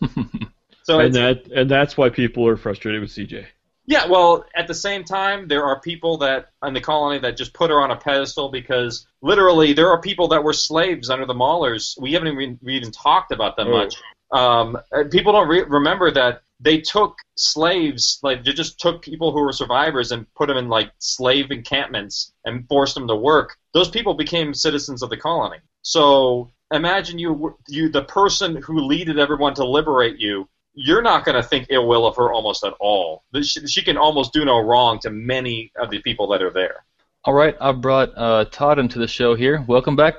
so and that and that's why people are frustrated with CJ. Yeah, well, at the same time, there are people that in the colony that just put her on a pedestal because literally there are people that were slaves under the Maulers. We haven't even, we even talked about them Oh. much. Um, people don't re- remember that they took slaves, like they just took people who were survivors and put them in like slave encampments and forced them to work. Those people became citizens of the colony. So imagine you, you the person who leaded everyone to liberate you you're not going to think ill will of her almost at all. She, she can almost do no wrong to many of the people that are there. All right, I brought uh, Todd into the show here. Welcome back.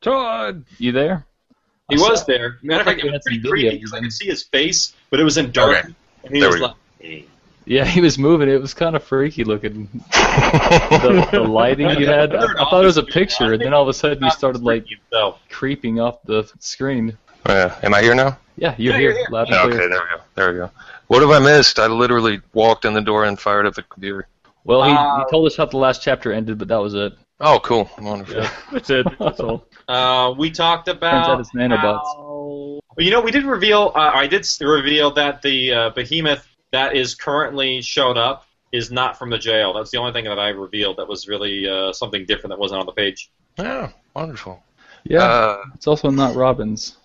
Todd, you there? He I saw- was there. Matter of fact, it was pretty creepy because I even. could see his face, but it was in dark, Okay. and he There was we like, hey. Yeah, he was moving. It was kind of freaky looking. the, the lighting you had. I, I thought it was a picture, and then all of a sudden you started like creeping off the screen. Yeah. Am I here now? Yeah, you're Yeah, here, you're here. loud and Yeah, clear. okay, there we go. There we go. What have I missed? I literally walked in the door and fired at the computer. Well, he, Uh, he told us how the last chapter ended, but that was it. Oh, cool. Wonderful. yeah, that's it. That's all. uh, we talked Turns about. out it's nanobots. how- Well, you know, we did reveal. Uh, I did reveal that the uh, behemoth that is currently showed up is not from the jail. That's the only thing that I revealed that was really uh, something different that wasn't on the page. Yeah, wonderful. Yeah, Uh, it's also not Robbins.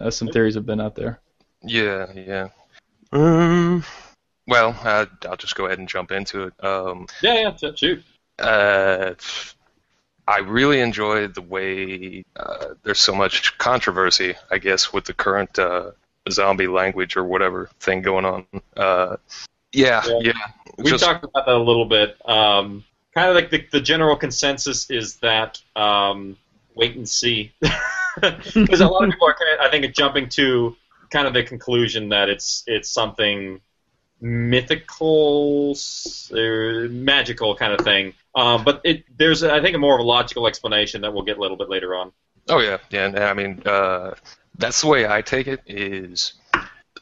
As some theories have been out there. yeah, yeah. Um, well, uh, I'll just go ahead and jump into it. Um, Yeah, yeah, sh- shoot. uh, I really enjoy the way uh, there's so much controversy, I guess, with the current uh, zombie language or whatever thing going on. Uh, yeah, Yeah. yeah. We just- talked about that a little bit. Um, kind of like the, the general consensus is that um, wait and see, because a lot of people are, kind of, I think, jumping to kind of the conclusion that it's it's something mythical, or magical kind of thing. Um, but it there's I think a more of a logical explanation that we'll get a little bit later on. Oh yeah, yeah. I mean, uh, that's the way I take it. Is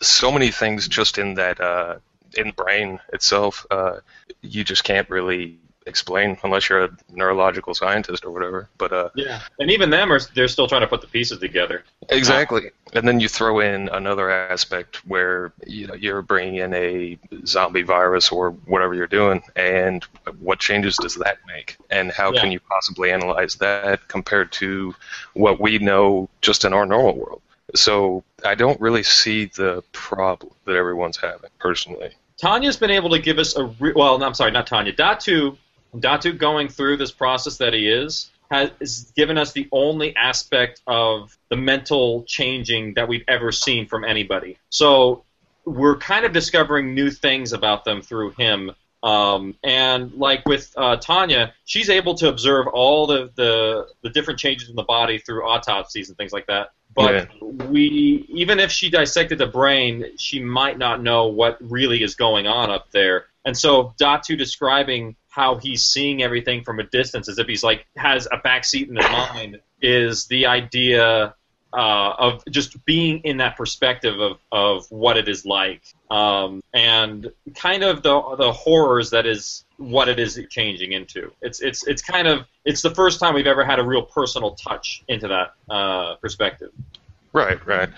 so many things just in that uh, in brain itself. Uh, you just can't really explain unless you're a neurological scientist or whatever. But uh, Yeah, and even them are they're still trying to put the pieces together. Exactly, and then you throw in another aspect where you know you're bringing in a zombie virus or whatever you're doing, and what changes does that make, and how Yeah. can you possibly analyze that compared to what we know just in our normal world? So I don't really see the problem that everyone's having personally. Tanya's been able to give us a re- well. no, I'm sorry, not Tanya. Datu, Datu going through this process that he is has given us the only aspect of the mental changing that we've ever seen from anybody. So we're kind of discovering new things about them through him. Um, and like with uh, Tanya, she's able to observe all the, the the different changes in the body through autopsies and things like that. But we, even if she dissected the brain, she might not know what really is going on up there. And so Datu describing how he's seeing everything from a distance, as if he's like has a backseat in his mind, is the idea uh, of just being in that perspective of, of what it is like, um, and kind of the the horrors that is what it is changing into. It's it's it's kind of it's the first time we've ever had a real personal touch into that uh, perspective. Right, right.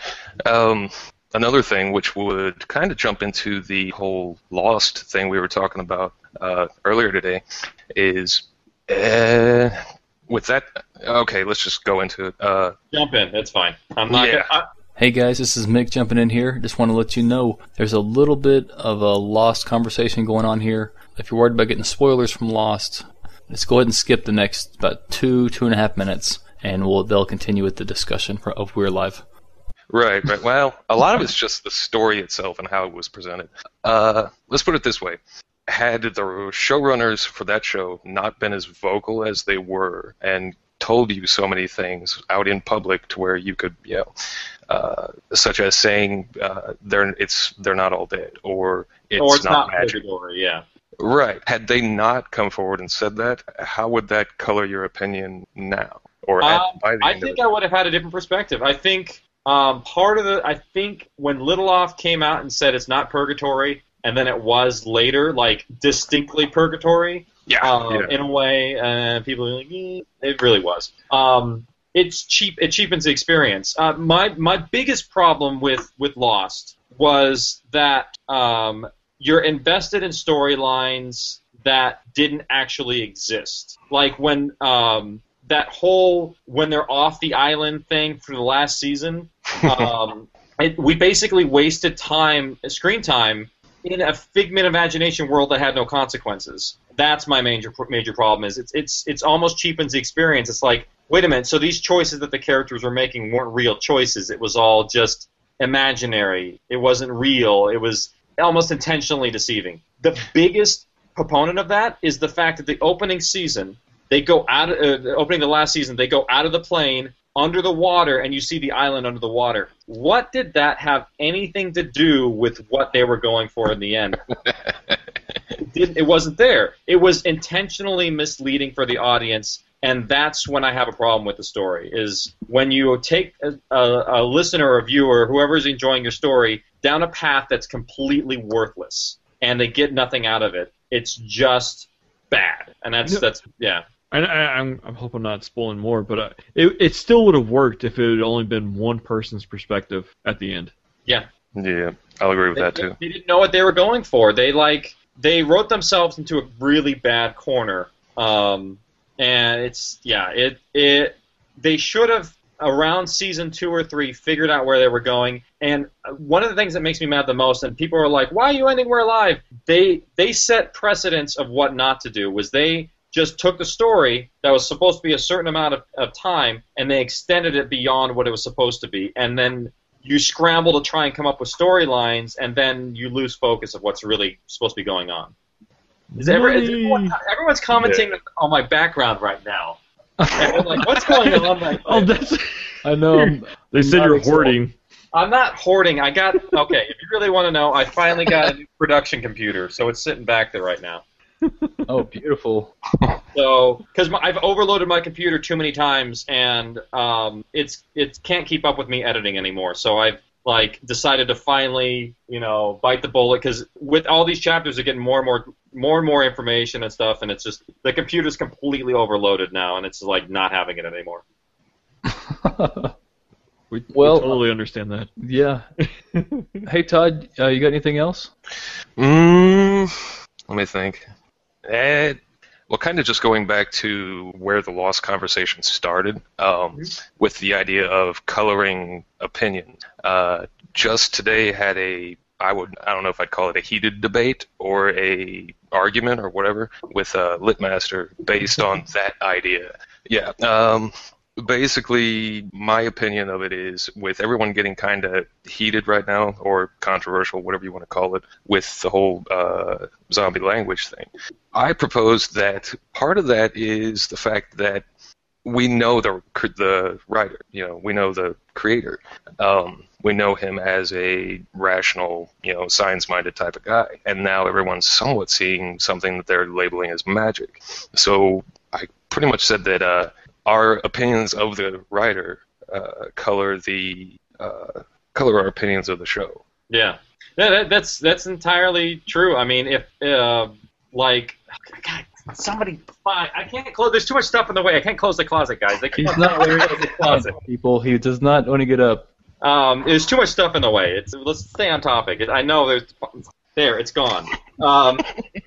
Um, another thing which would kind of jump into the whole lost thing we were talking about uh, earlier today is uh, with that. Okay, let's just go into it. Uh, Jump in. That's fine. I'm not. Yeah. Gonna, I, Hey guys, this is Mick jumping in here. Just want to let you know there's a little bit of a Lost conversation going on here. If you're worried about getting spoilers from Lost, let's go ahead and skip the next about two, two and a half minutes, and we'll they'll continue with the discussion for, of We're Alive. Right, right. Well, a lot of it's just the story itself and how it was presented. Uh, let's put it this way: had the showrunners for that show not been as vocal as they were and told you so many things out in public to where you could, you know, uh, such as saying uh, they're it's they're not all dead or it's, or it's not, magic. purgatory. Yeah. Right. Had they not come forward and said that, how would that color your opinion now? Or at, Um, by the I think I would have had a different perspective. I think um, part of the I think when Lindelof came out and said it's not purgatory, and then it was later like distinctly purgatory. Yeah, um, yeah. in a way, and people are like, eh, it really was. Um, it's cheap. It cheapens the experience. Uh, my my biggest problem with with Lost was that um, you're invested in storylines that didn't actually exist. Like when um, that whole when they're off the island thing for the last season, um, it, we basically wasted time, screen time, in a figment of imagination world that had no consequences. That's my major major problem. Is it's it's it's almost cheapens the experience. It's like wait a minute, so these choices that the characters were making weren't real choices. It was all just imaginary. It wasn't real. It was almost intentionally deceiving. The biggest proponent of that is the fact that the opening season, they go out, uh, the opening the last season, they go out of the plane under the water, and you see the island under the water. What did that have anything to do with what they were going for in the end? it, didn't, it wasn't there. It was intentionally misleading for the audience, and that's when I have a problem with the story. Is when you take a, a, a listener or a viewer, is enjoying your story, down a path that's completely worthless, and they get nothing out of it. It's just bad, and that's No. that's yeah. And I, I'm, I'm hoping not spoiling more, but uh, it, it still would have worked if it had only been one person's perspective at the end. Yeah. Yeah, I'll agree with they, that too. They didn't know what they were going for. They like they wrote themselves into a really bad corner. Um, and it's yeah, it it they should have around season two or three figured out where they were going. And one of the things that makes me mad the most, and people are like, "Why are you ending We're Alive?" They they set precedents of what not to do. Was they just took the story that was supposed to be a certain amount of, of time and they extended it beyond what it was supposed to be, and then you scramble to try and come up with storylines, and then you lose focus of what's really supposed to be going on. Is every, is everyone, everyone's commenting on my background right now. And they're like, what's going on? Like, Oh, that's. I know. I'm- They said I'm you're excited. hoarding. I'm not hoarding. I got okay. If you really want to know, I finally got a new production computer, so it's sitting back there right now. Oh, beautiful. So, because I've overloaded my computer too many times, and um, it's it can't keep up with me editing anymore. So I've like decided to finally, you know, bite the bullet because with all these chapters, they're getting more and more, more and more information and stuff, and it's just the computer's completely overloaded now, and it's like not having it anymore. We, Well- we totally understand that. Yeah. hey Todd, uh, you got anything else? Mm, let me think. Eh, well, kind of just going back to where the lost conversation started, um, with the idea of coloring opinion. Uh, just today had a I would I don't know if I'd call it a heated debate or a argument or whatever with uh, Litmaster based on that idea. Yeah. Um, basically, my opinion of it is with everyone getting kind of heated right now, or controversial, whatever you want to call it, with the whole uh, zombie language thing. I propose that part of that is the fact that we know the the writer, you know, we know the creator. Um, we know him as a rational, you know, science-minded type of guy, and now everyone's somewhat seeing something that they're labeling as magic. So I pretty much said that uh, our opinions of the writer uh, color the uh, color our opinions of the show. Yeah, yeah, that, that's that's entirely true. I mean, if uh, like, God, somebody, I can't close. There's too much stuff in the way. I can't close the closet, guys. They He's can't not close the closet. people. He does not want to get up. Um, there's too much stuff in the way. It's let's stay on topic. I know there's there. It's gone. Um,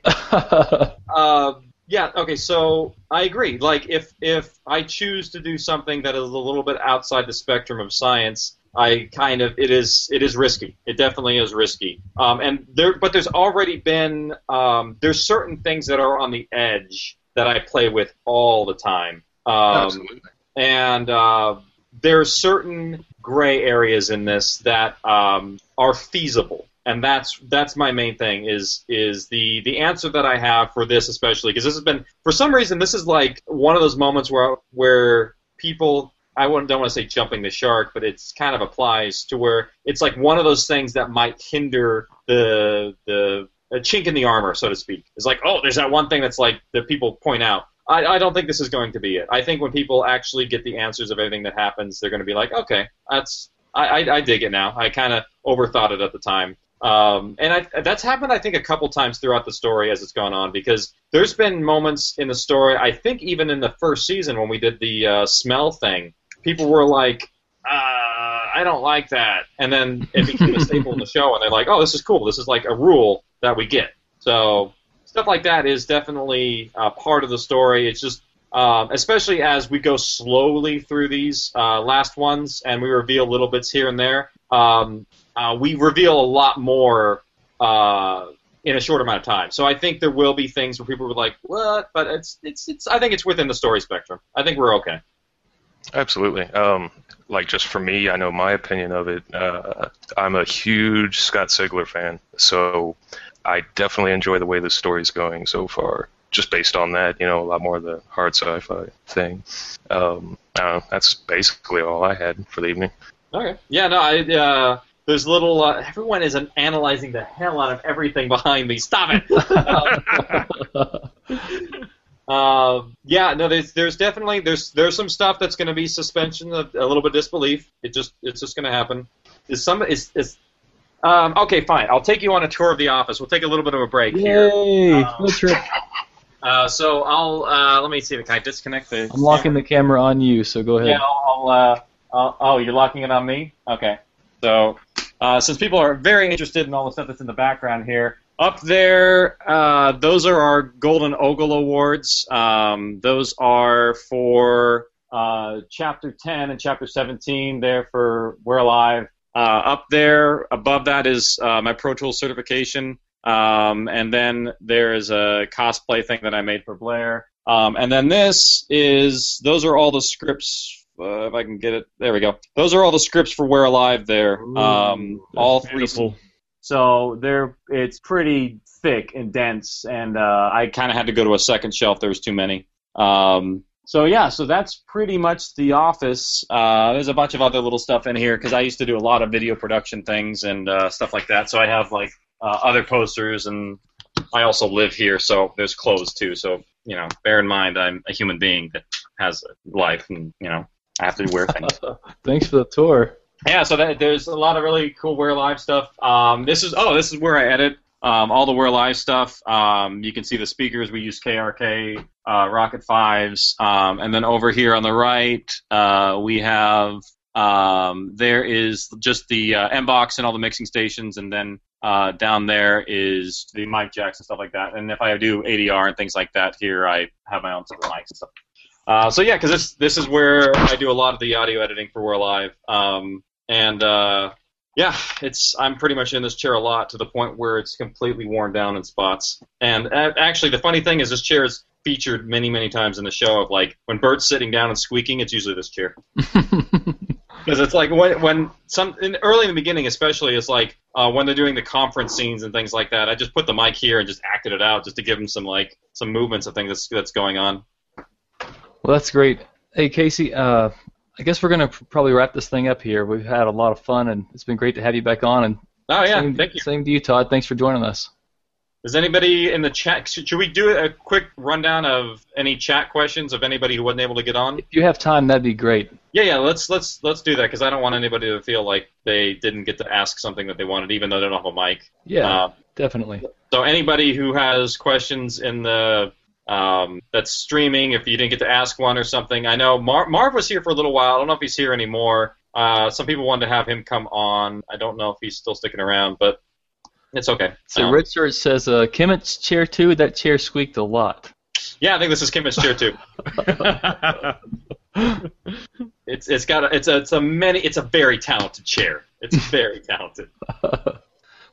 uh, yeah. Okay. So I agree. Like if if I choose to do something that is a little bit outside the spectrum of science, I kind of it is it is risky. It definitely is risky. Um, and there, but there's already been um, there's certain things that are on the edge that I play with all the time. Um, Absolutely. and uh, there are certain gray areas in this that um, are feasible, and that's that's my main thing. Is is the the answer that I have for this especially because this has been for some reason this is like one of those moments where where people I wouldn't don't want to say jumping the shark, but it's kind of applies to where it's like one of those things that might hinder the the a chink in the armor, so to speak. It's like, oh, there's that one thing that's like that people point out. I, I don't think this is going to be it. I think when people actually get the answers of everything that happens, they're going to be like, okay, that's I, I, I dig it now. I kind of overthought it at the time. Um, and I, that's happened, I think, a couple times throughout the story as it's gone on because there's been moments in the story, I think even in the first season when we did the uh, smell thing, people were like, uh, I don't like that. And then it became a staple in the show, and they're like, oh, this is cool. This is like a rule that we get. So stuff like that is definitely uh, part of the story. It's just, um, especially as we go slowly through these uh, last ones and we reveal little bits here and there, um, uh, we reveal a lot more uh, in a short amount of time. So I think there will be things where people are like, "What?" But it's it's it's. I think it's within the story spectrum. I think we're okay. Absolutely. Um, like just for me, I know my opinion of it. Uh, I'm a huge Scott Sigler fan, so I definitely enjoy the way the story's going so far. Just based on that, you know, a lot more of the hard sci-fi thing. Um, know, that's basically all I had for the evening. Okay. Yeah. No. I. Uh, there's little. Uh, everyone is analyzing the hell out of everything behind me. Stop it. Um, yeah, no, there's there's definitely there's there's some stuff that's going to be suspension of a little bit of disbelief. It just it's just going to happen. Is some is is um, okay, fine. I'll take you on a tour of the office. We'll take a little bit of a break here. Yay! Um, trip. Uh, so I'll uh, let me see. if I disconnect the? I'm locking the camera on you, so go ahead. Yeah, I'll. Uh, I'll oh, you're locking it on me. Okay. So uh, since people are very interested in all the stuff that's in the background here, up there, uh, those are our Golden Ogle Awards. Um, those are for uh, Chapter 10 and Chapter 17. They're for We're Alive. Uh, up there, above that is uh, my Pro Tools certification. Um, and then there is a cosplay thing that I made for Blair. Um, and then this is, those are all the scripts. Uh, if I can get it, there we go. Those are all the scripts for We're Alive there. Um, all three. Beautiful. So they're it's pretty thick and dense, and uh, I kind of had to go to a second shelf. There was too many. Um, so yeah, so that's pretty much the office. Uh, there's a bunch of other little stuff in here because I used to do a lot of video production things and uh, stuff like that. So I have like uh, other posters, and I also live here, so there's clothes too. So you know, bear in mind I'm a human being that has a life, and you know, I have to wear things. Thanks for the tour. Yeah, so that, there's a lot of really cool We're Alive stuff. Um, this is oh, this is where I edit um, all the We're Alive stuff. Um, you can see the speakers. We use KRK, uh, Rokit Fives, um, and then over here on the right uh, we have um, there is just the uh, Mbox and all the mixing stations, and then uh, down there is the mic jacks and stuff like that. And if I do ADR and things like that, here I have my own set of mics and stuff. Uh, so yeah, because this this is where I do a lot of the audio editing for We're Alive. Um, and uh, yeah, it's I'm pretty much in this chair a lot to the point where it's completely worn down in spots. And uh, actually, the funny thing is, this chair is featured many, many times in the show. Of like when Burt's sitting down and squeaking, it's usually this chair. Because it's like when when some in, early in the beginning, especially, it's like uh, when they're doing the conference scenes and things like that. I just put the mic here and just acted it out, just to give them some like some movements of things that's that's going on. Well, that's great. Hey, Casey, uh, I guess we're going to probably wrap this thing up here. We've had a lot of fun, and it's been great to have you back on. And Oh yeah, same, thank you. Same to you, Todd. Thanks for joining us. Is anybody in the chat? Should we do a quick rundown of any chat questions of anybody who wasn't able to get on? If you have time, that'd be great. Yeah, yeah. Let's let's let's do that because I don't want anybody to feel like they didn't get to ask something that they wanted, even though they don't have a mic. Yeah, Uh, definitely. so anybody who has questions in the um, that's streaming, if you didn't get to ask one or something, I know Mar- Marv was here for a little while. I don't know if he's here anymore. Uh, some people wanted to have him come on. I don't know if he's still sticking around, but it's okay. So Um, Richard says, uh, Kimmett's chair too. That chair squeaked a lot. yeah, I think this is Kim's chair too. It's it's got a, it's a it's a many it's a very talented chair. It's very talented.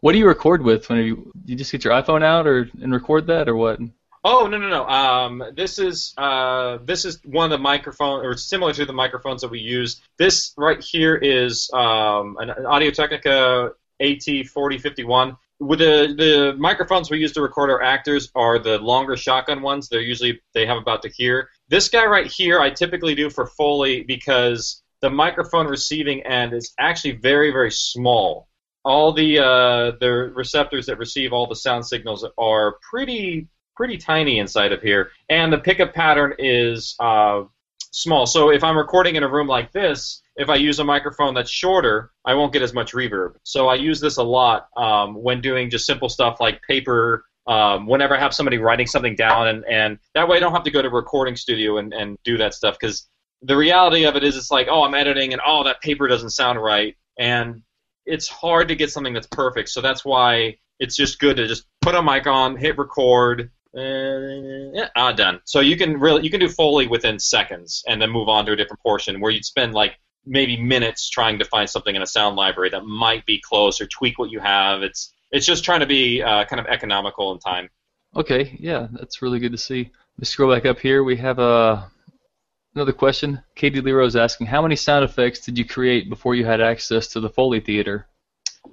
What do you record with? When you you just get your iPhone out or and record that or what? Oh no no no! Um, this is uh, this is one of the microphone or similar to the microphones that we use. This right here is um, an, an Audio Technica AT4051. With the the microphones we use to record our actors are the longer shotgun ones. They're usually they have about to here. This guy right here I typically do for Foley because the microphone receiving end is actually very very small all the uh, the receptors that receive all the sound signals are pretty pretty tiny inside of here, and the pickup pattern is uh, small. So if I'm recording in a room like this, if I use a microphone that's shorter, I won't get as much reverb. So I use this a lot um, when doing just simple stuff like paper. Um, whenever I have somebody writing something down, and, and that way I don't have to go to a recording studio and, and do that stuff because the reality of it is it's like, oh, I'm editing and oh, that paper doesn't sound right. And it's hard to get something that's perfect. So that's why it's just good to just put a mic on, hit record, and yeah, ah, done. So you can really you can do Foley within seconds and then move on to a different portion where you'd spend like maybe minutes trying to find something in a sound library that might be close or tweak what you have. It's it's just trying to be uh, kind of economical in time. Okay, yeah, that's really good to see. Let's scroll back up here. We have uh, another question. Katie Lero is asking, how many sound effects did you create before you had access to the Foley Theater?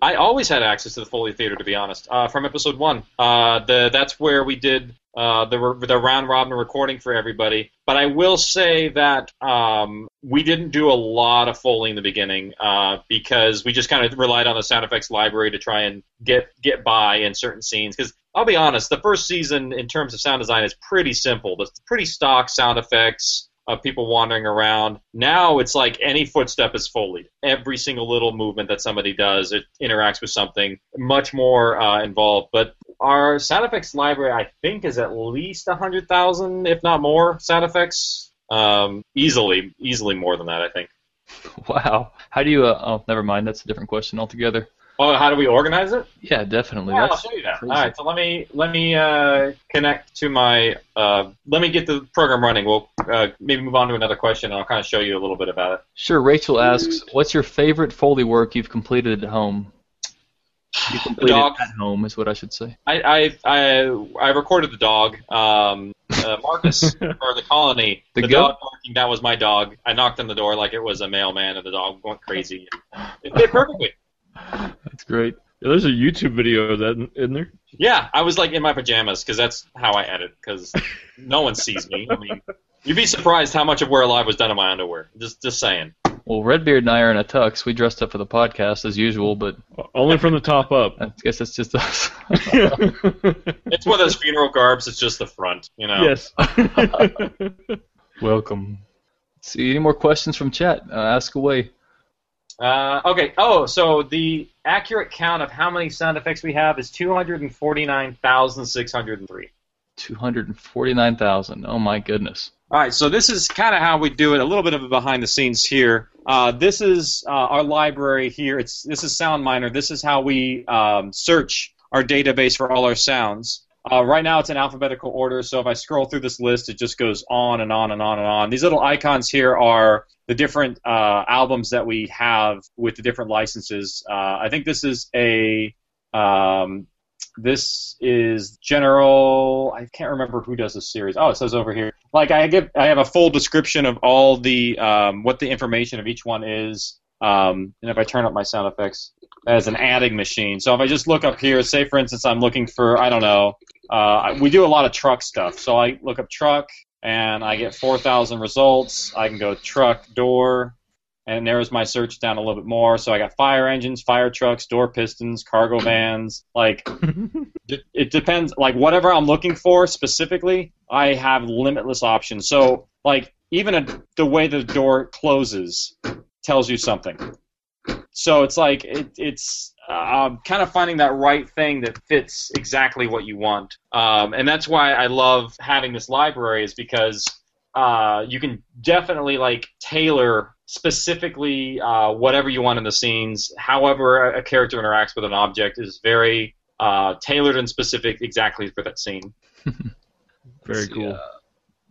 I always had access to the Foley Theater, to be honest, uh, from episode one. Uh, the that's where we did uh, the the round robin recording for everybody. But I will say that um, we didn't do a lot of Foley in the beginning uh, because we just kind of relied on the sound effects library to try and get get by in certain scenes. Because I'll be honest, the first season in terms of sound design is pretty simple. It's pretty stock sound effects of people wandering around. Now it's like any footstep is Foley. Every single little movement that somebody does, it interacts with something much more uh, involved. But our sound effects library, I think, is at least 100,000, if not more, sound effects. Um, easily, easily more than that, I think. Wow. How do you? Uh, oh, never mind. That's a different question altogether. Oh, how do we organize it? Yeah, definitely. Yeah, I'll show you that. crazy. All right, so let me let me uh, connect to my. Uh, let me get the program running. We'll uh, maybe move on to another question, and I'll kind of show you a little bit about it. Sure. Rachel asks, "What's your favorite Foley work you've completed at home?" You completed dog. at home is what I should say. I I I, I recorded the dog. Um, uh, Marcus or the colony. The The, dog barking. That was my dog. I knocked on the door like it was a mailman, and the dog went crazy. It did perfectly. That's great. Yeah, there's a YouTube video of that in, in there. Yeah, I was like in my pajamas because that's how I edit. Because no one sees me. I mean, you'd be surprised how much of We're Alive was done in my underwear. Just just saying. Well, Redbeard and I are in a tux. We dressed up for the podcast as usual, but Only from the top up. I guess that's just us. It's one of those funeral garbs. It's just the front, you know. Yes. Welcome. Let's see, any more questions from chat? Uh, ask away. Uh, okay. Oh, so the accurate count of how many sound effects we have is two hundred and forty-nine thousand six hundred and three. 249,000. Oh my goodness. All right, so this is kind of how we do it. A little bit of a behind the scenes here. Uh, this is uh, our library here. It's this is SoundMiner. This is how we um, search our database for all our sounds. Uh, right now it's in alphabetical order, so if I scroll through this list, it just goes on and on and on and on. These little icons here are the different uh, albums that we have with the different licenses. Uh, I think this is a um, this is general. I can't remember who does this series. Oh, it says over here. Like I give, I have a full description of all the um, what the information of each one is. Um, and if I turn up my sound effects as an adding machine, so if I just look up here, say for instance, I'm looking for I don't know. Uh, we do a lot of truck stuff, so I look up truck and I get 4,000 results. I can go truck door, and narrows my search down a little bit more. So I got fire engines, fire trucks, door pistons, cargo vans. Like it, it depends. Like whatever I'm looking for specifically, I have limitless options. So like even a, the way the door closes tells you something. So it's like it, it's uh, kind of finding that right thing that fits exactly what you want, um, and that's why I love having this library is because uh, you can definitely like tailor specifically uh, whatever you want in the scenes. However, a, a character interacts with an object is very uh, tailored and specific exactly for that scene. Very cool.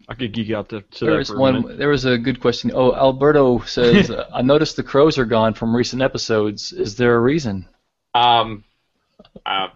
I could geek out to, to There that was for one. minute. There was a good question. Oh, Alberto says, uh, "I noticed the crows are gone from recent episodes. Is there a reason?" Um, uh,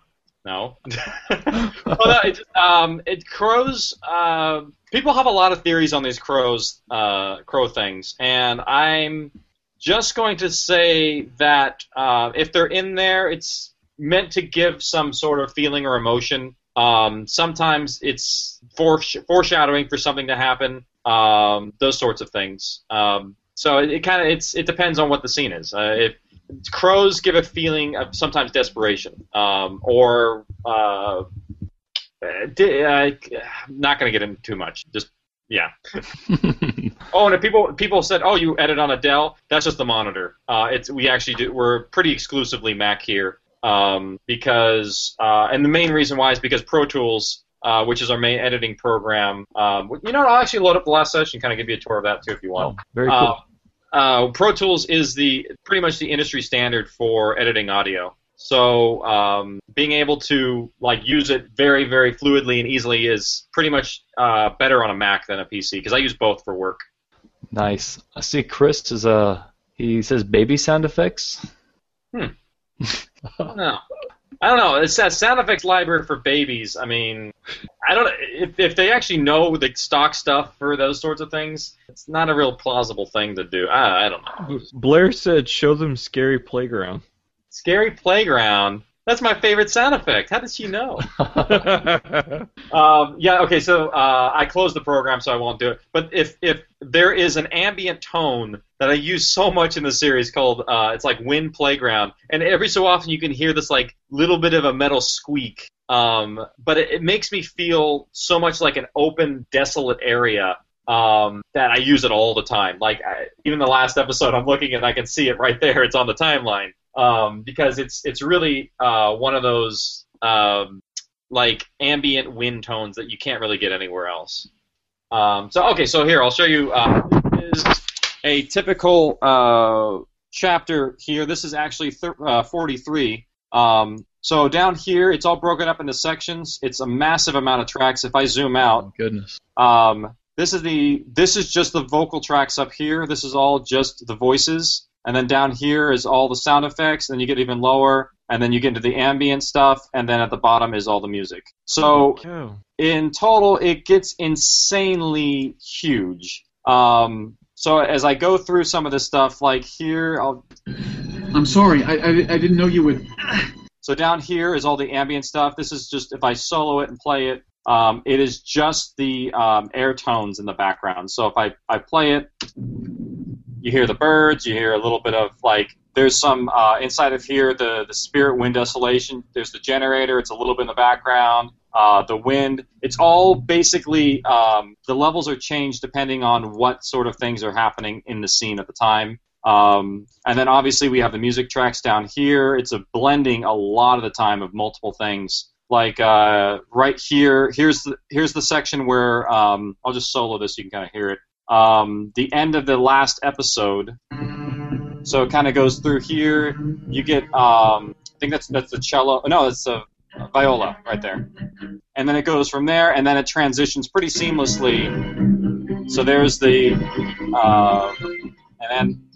no. well, no, it, um, it crows. Uh, people have a lot of theories on these crows, uh, crow things, and I'm just going to say that uh, if they're in there, it's meant to give some sort of feeling or emotion. Um, sometimes it's foresh- foreshadowing for something to happen. Um, those sorts of things. Um, so it, it kind of it's it depends on what the scene is. Uh, if crows give a feeling of sometimes desperation, um, or uh, I'm not going to get into too much. Just yeah. oh, and if people people said, "Oh, you edit on a Dell." That's just the monitor. Uh, it's we actually do. We're pretty exclusively Mac here um, because, uh, and the main reason why is because Pro Tools. Uh, which is our main editing program. Um, you know, I'll actually load up the last session, and kind of give you a tour of that too, if you want. Very Uh, cool. Uh, Pro Tools is the pretty much the industry standard for editing audio. So um, being able to like use it very very fluidly and easily is pretty much uh, better on a Mac than a PC because I use both for work. Nice. I see Chris is uh he says baby sound effects. Hmm. no. I don't know. It's that sound effects library for babies. I mean, I don't know if, if they actually know the stock stuff for those sorts of things. It's not a real plausible thing to do. I, I don't know. Blair said, "Show them scary playground." Scary playground. That's my favorite sound effect. How did she know? Um, yeah, okay, so uh, I closed the program, so I won't do it. But if if there is an ambient tone that I use so much in the series called uh, it's like Wind Playground, and every so often you can hear this like little bit of a metal squeak. Um, but it, it makes me feel so much like an open, desolate area um, that I use it all the time. Like I, even the last episode, I'm looking and I can see it right there. It's on the timeline um, because it's it's really uh, one of those um, like ambient wind tones that you can't really get anywhere else. Um, so okay, so here I'll show you. Uh, is a typical uh, chapter here. This is actually uh, 43. Um, so down here, it's all broken up into sections. It's a massive amount of tracks. If I zoom out, Goodness. um, this is the this is just the vocal tracks up here. This is all just the voices, and then down here is all the sound effects. Then you get even lower, and then you get into the ambient stuff, and then at the bottom is all the music. So Cool. in total, it gets insanely huge. Um, so as I go through some of this stuff, like here, I'll I'm sorry, I, I, I didn't know you would. So down here is all the ambient stuff. This is just if I solo it and play it, um, it is just the um, air tones in the background. So if I, I play it, you hear the birds, you hear a little bit of like there's some uh, inside of here the the spirit wind desolation. There's the generator. It's a little bit in the background. Uh, the wind. It's all basically um, the levels are changed depending on what sort of things are happening in the scene at the time. Um, and then obviously we have the music tracks down here. It's a blending a lot of the time of multiple things. Like uh, right here, here's the here's the section where um, I'll just solo this so you can kind of hear it. Um, the end of the last episode. So it kind of goes through here. You get um, I think that's that's the cello. No, it's a viola right there. And then it goes from there, and then it transitions pretty seamlessly. So there's the uh, and then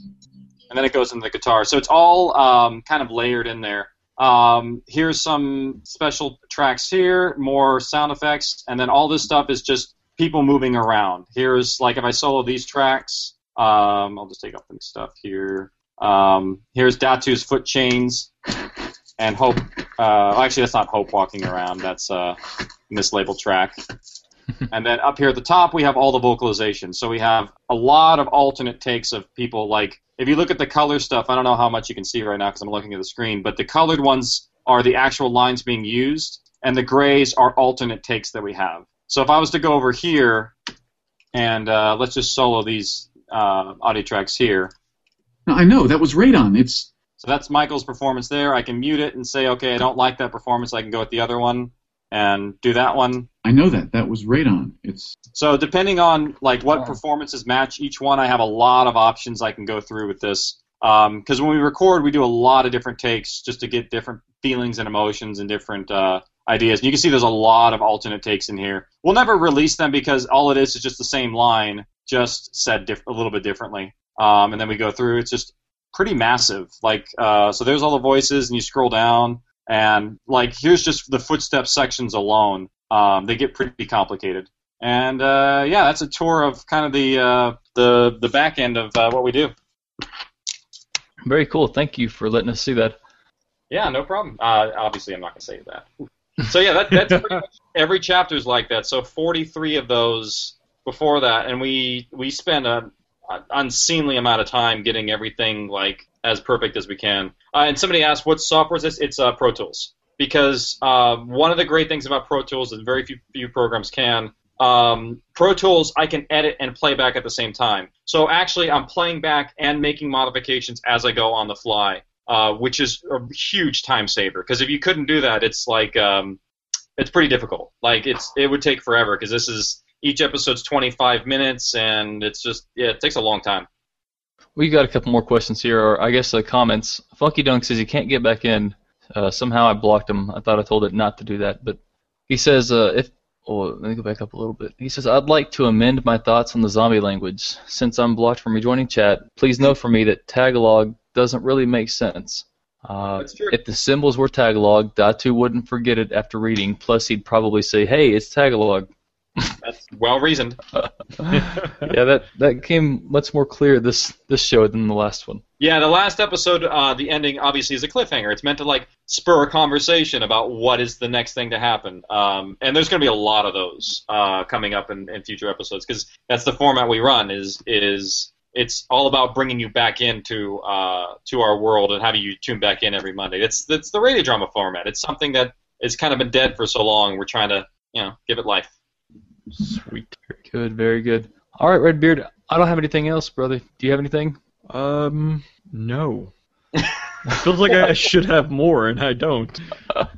and then it goes into the guitar. So it's all um, kind of layered in there. Um, here's some special tracks here, more sound effects, and then all this stuff is just people moving around. Here's like if I solo these tracks, um, I'll just take off the stuff here. Um, here's Datu's foot chains and Hope. Uh, actually, that's not Hope walking around. That's a mislabeled track. and then up here at the top, we have all the vocalization. So we have a lot of alternate takes of people like if you look at the color stuff, I don't know how much you can see right now because I'm looking at the screen, but the colored ones are the actual lines being used, and the grays are alternate takes that we have. So if I was to go over here, and uh, let's just solo these uh, audio tracks here. I know that was radon. It's So that's Michael's performance there. I can mute it and say, okay, I don't like that performance. I can go with the other one and do that one. I know that that was radon. It's So depending on like what performances match each one, I have a lot of options I can go through with this. Because when we record, we do a lot of different takes just to get different feelings and emotions and different uh, ideas. And you can see there's a lot of alternate takes in here. We'll never release them because all it is is just the same line, just said diff- a little bit differently. Um, and then we go through. It's just pretty massive. Like uh, so, there's all the voices, and you scroll down, and like here's just the footstep sections alone. Um, they get pretty complicated. And uh, yeah, that's a tour of kind of the uh, the the back end of uh, what we do. Very cool. Thank you for letting us see that. Yeah, no problem. Uh, obviously, I'm not going to say that. So yeah, that, that's pretty much every chapter is like that. So 43 of those before that, and we we spend a, a unseemly amount of time getting everything like as perfect as we can. Uh, and somebody asked, "What software is this?" It's uh, Pro Tools. Because uh, one of the great things about Pro Tools is very few, few programs can. Um, Pro Tools, I can edit and play back at the same time. So actually, I'm playing back and making modifications as I go on the fly, uh, which is a huge time saver. Because if you couldn't do that, it's like um, it's pretty difficult. Like it's it would take forever because this is each episode's 25 minutes and it's just yeah, it takes a long time. We got a couple more questions here, or I guess uh, comments. Funky Dung says he can't get back in. Uh, somehow I blocked him. I thought I told it not to do that, but he says uh, if. Oh, let me go back up a little bit. He says I'd like to amend my thoughts on the zombie language. Since I'm blocked from rejoining chat, please know for me that Tagalog doesn't really make sense. Uh, if the symbols were Tagalog, Datu wouldn't forget it after reading. Plus, he'd probably say, "Hey, it's Tagalog." That's well reasoned. yeah, that that came much more clear this this show than the last one. Yeah, the last episode, uh, the ending obviously is a cliffhanger. It's meant to like spur a conversation about what is the next thing to happen. Um, and there's going to be a lot of those uh, coming up in, in future episodes because that's the format we run. Is is it's all about bringing you back into uh, to our world and having you tune back in every Monday. It's it's the radio drama format. It's something that has kind of been dead for so long. We're trying to you know give it life. Sweet. Very good. Very good. All right, Redbeard. I don't have anything else, brother. Do you have anything? Um, no. Feels like I should have more, and I don't.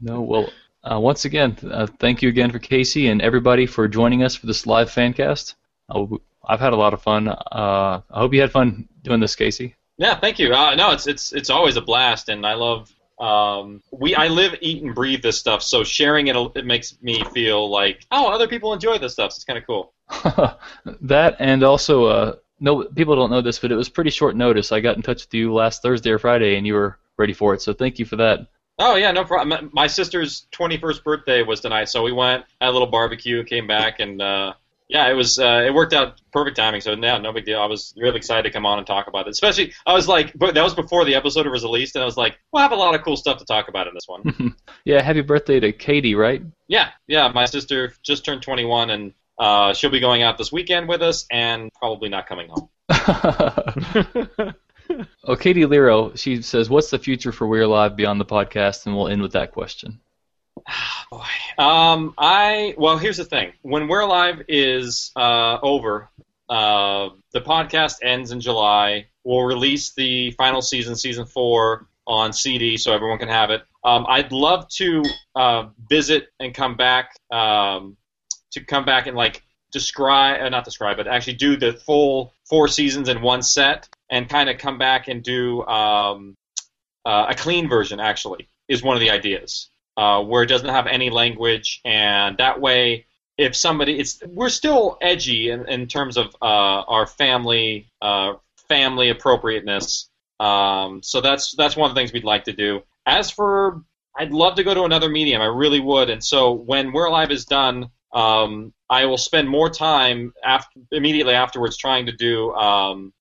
No. Well, uh, once again, uh, thank you again for KC and everybody for joining us for this live fan cast. Uh, I've had a lot of fun. Uh, I hope you had fun doing this, KC. Yeah, thank you. Uh, no, it's it's it's always a blast, and I love. Um, we I live, eat, and breathe this stuff, so sharing it it makes me feel like oh, other people enjoy this stuff. So it's kind of cool. that and also, uh, no, people don't know this, but it was pretty short notice. I got in touch with you last Thursday or Friday, and you were ready for it. So thank you for that. Oh yeah, no problem. My sister's 21st birthday was tonight, so we went had a little barbecue, came back, and uh, yeah, it was uh, it worked out perfect timing. So yeah, no big deal. I was really excited to come on and talk about it. Especially, I was like, but that was before the episode was released, and I was like, we'll have a lot of cool stuff to talk about in this one. yeah, happy birthday to Katie, right? yeah, yeah. My sister just turned 21, and uh, she'll be going out this weekend with us, and probably not coming home. Oh, Katie Lero, she says, "What's the future for We're Alive beyond the podcast?" And we'll end with that question. Um, I well, here's the thing. When We're Alive is uh, over, uh, the podcast ends in July. We'll release the final season, season four, on CD, so everyone can have it. Um, I'd love to uh, visit and come back um, to come back and like describe, uh, not describe, but actually do the full four seasons in one set, and kind of come back and do um, uh, a clean version. Actually, is one of the ideas uh, where it doesn't have any language, and that way, if somebody, it's we're still edgy in, in terms of uh, our family uh, family appropriateness. Um, so that's that's one of the things we'd like to do. As for, I'd love to go to another medium. I really would. And so when We're Alive is done, um, I will spend more time after, immediately afterwards trying to do um,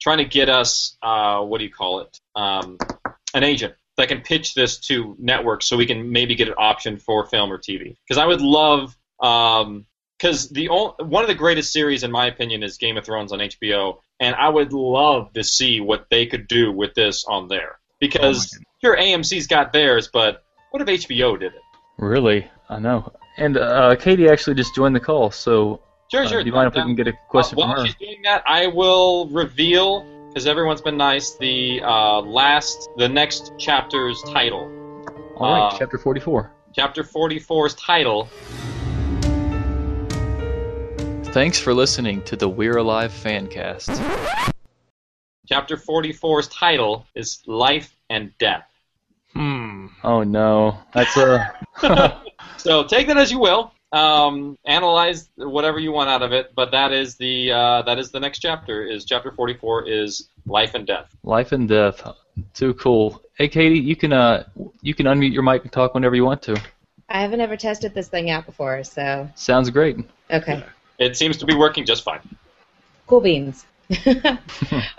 trying to get us uh, what do you call it um, an agent that can pitch this to networks so we can maybe get an option for film or TV. Because I would love because the ol- one of the greatest series in my opinion is Game of Thrones on HBO, and I would love to see what they could do with this on there. Because sure, AMC's got theirs, but what if HBO did it? Really? I know. And uh, Katie actually just joined the call, so Sure, uh, do you mind if we can get a question Uh, from while her? she's doing that, I will reveal because everyone's been nice. The uh, last, the next chapter's title. All right, uh, chapter 44. Chapter 44's title. Thanks for listening to the We're Alive fancast. Chapter 44's title is Life and Death. Hmm. Oh no, that's a. So take that as you will. Um, analyze whatever you want out of it, but that is the uh, that is the next chapter. Is chapter 44 is Life and Death. Life and death. Too cool. Hey Katie, you can uh you can unmute your mic and talk whenever you want to. I haven't ever tested this thing out before, so Sounds great. okay. It seems to be working just fine. Cool beans. Uh,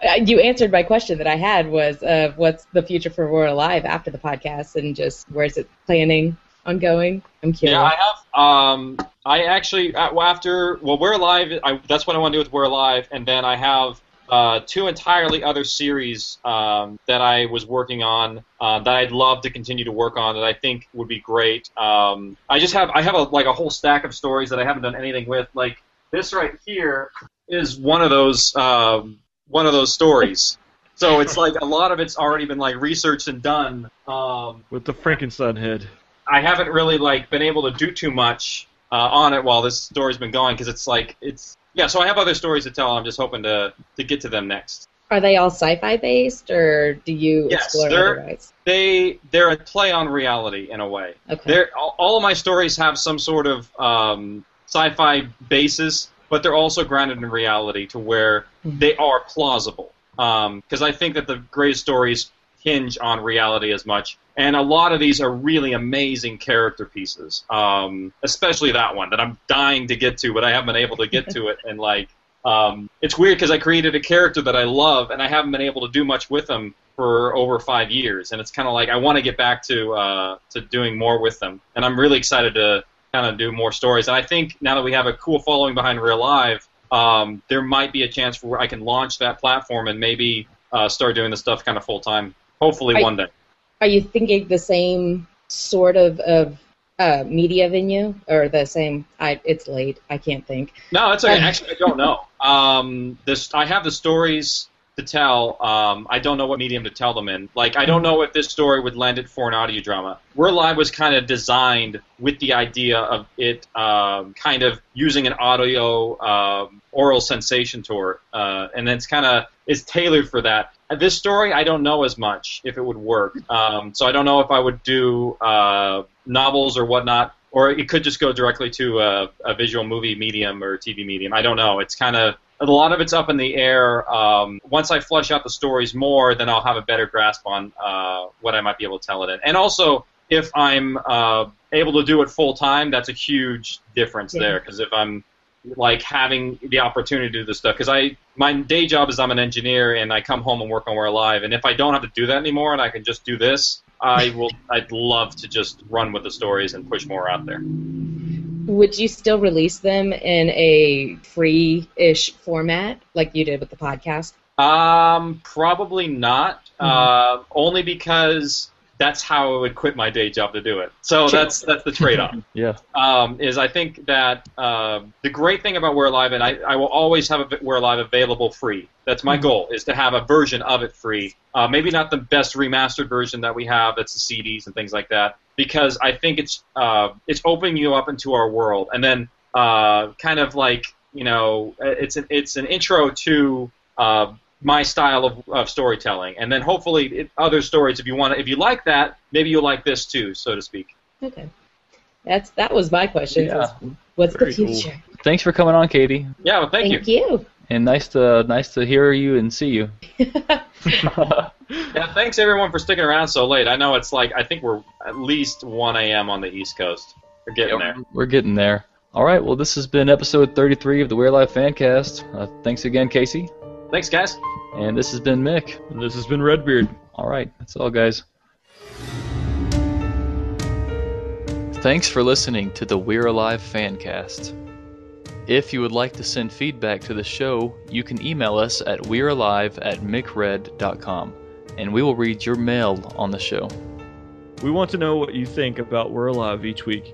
you answered my question that I had was uh, what's the future for We're Alive after the podcast and just where's it planning on going? I'm curious. Yeah, I have. Um, I actually uh, after well, we're alive. I, that's what I want to do with we're alive, and then I have uh, two entirely other series um, that I was working on uh, that I'd love to continue to work on that I think would be great. Um, I just have I have a, like a whole stack of stories that I haven't done anything with. Like this right here is one of those um, one of those stories. So it's like a lot of it's already been like researched and done. Um, With the Frankenstein head. I haven't really like been able to do too much uh, on it while this story's been going because it's like it's yeah. So I have other stories to tell. I'm just hoping to to get to them next. Are they all sci-fi based or do you Yes, explore they're- otherwise? They they're a play on reality in a way. Okay. They're all, all of my stories have some sort of um, sci-fi basis, but they're also grounded in reality to where they are plausible. Because I think that the greatest stories hinge on reality as much, and a lot of these are really amazing character pieces. Um, especially that one that I'm dying to get to, but I haven't been able to get to it. And like, um, it's weird because I created a character that I love, and I haven't been able to do much with them for over five years. And it's kind of like I want to get back to uh, to doing more with them, and I'm really excited to kind of do more stories. And I think now that we have a cool following behind We're Alive, um, there might be a chance for where I can launch that platform and maybe uh, start doing this stuff kind of full time. Hopefully I- one day. Are you thinking the same sort of of uh, media venue or the same? I it's late. I can't think. No, it's okay. Um, Actually, I don't know. Um, this I have the stories to tell. Um, I don't know what medium to tell them in. Like, I don't know if this story would lend it for an audio drama. We're Alive was kind of designed with the idea of it um, kind of using an audio um, oral sensation tour, uh, and then it's kind of it's tailored for that. Uh, This story, I don't know as much if it would work. Um, so I don't know if I would do uh, novels or whatnot, or it could just go directly to a, a visual movie medium or TV medium. I don't know. It's kind of a lot of it's up in the air. Um, once I flush out the stories more, then I'll have a better grasp on uh, what I might be able to tell it in. And also, if I'm uh, able to do it full time, that's a huge difference Yeah. there. Because if I'm like having the opportunity to do this stuff, because I my day job is I'm an engineer and I come home and work on We're Alive, and if I don't have to do that anymore and I can just do this, I will. I'd love to just run with the stories and push more out there. Would you still release them in a free-ish format like you did with the podcast? Um, probably not. Uh, only because that's how I would quit my day job to do it. So that's that's the trade-off. Yeah. um, is I think that uh, the great thing about We're Alive, and I, I will always have a We're Alive available free. That's my goal, is to have a version of it free. Uh, maybe not the best remastered version that we have, that's the CDs and things like that, because I think it's uh, it's opening you up into our world, and then uh, kind of like you know, it's an it's an intro to. My style of, of storytelling, and then hopefully it, other stories. If you want, to, if you like that, maybe you'll like this too, so to speak. Okay. That's that was my question. Yeah. What's Very the cool. future? Thanks for coming on, Katie. Yeah, well, thank, you. Thank you. And nice to nice to hear you and see you. Yeah, thanks everyone for sticking around so late. I know it's like I think we're at least 1 a.m. on the East Coast. We're getting there. We're getting there. All right. Well, this has been episode 33 of the We're Alive Fancast. Uh, thanks again, KC. Thanks, guys. And this has been Mick. And this has been Redbeard. All right. That's all, guys. Thanks for listening to the We're Alive Fancast. If you would like to send feedback to the show, you can email us at werealive at mickred.com, and we will read your mail on the show. We want to know what you think about We're Alive each week.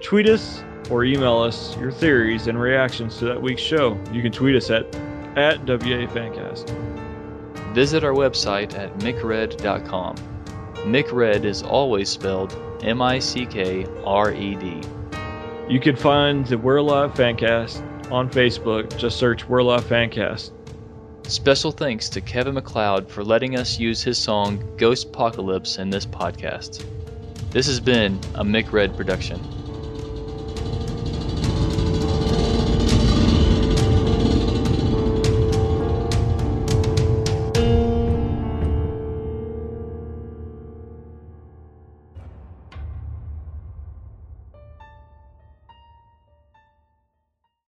Tweet us or email us your theories and reactions to that week's show. You can tweet us at, at WAFancast. Visit our website at mickred.com. MickRed is always spelled M I C K R E D. You can find the We're Alive Fancast on Facebook. Just search We're Alive Fancast. Special thanks to Kevin MacLeod for letting us use his song Ghostpocalypse in this podcast. This has been a Mick Red production.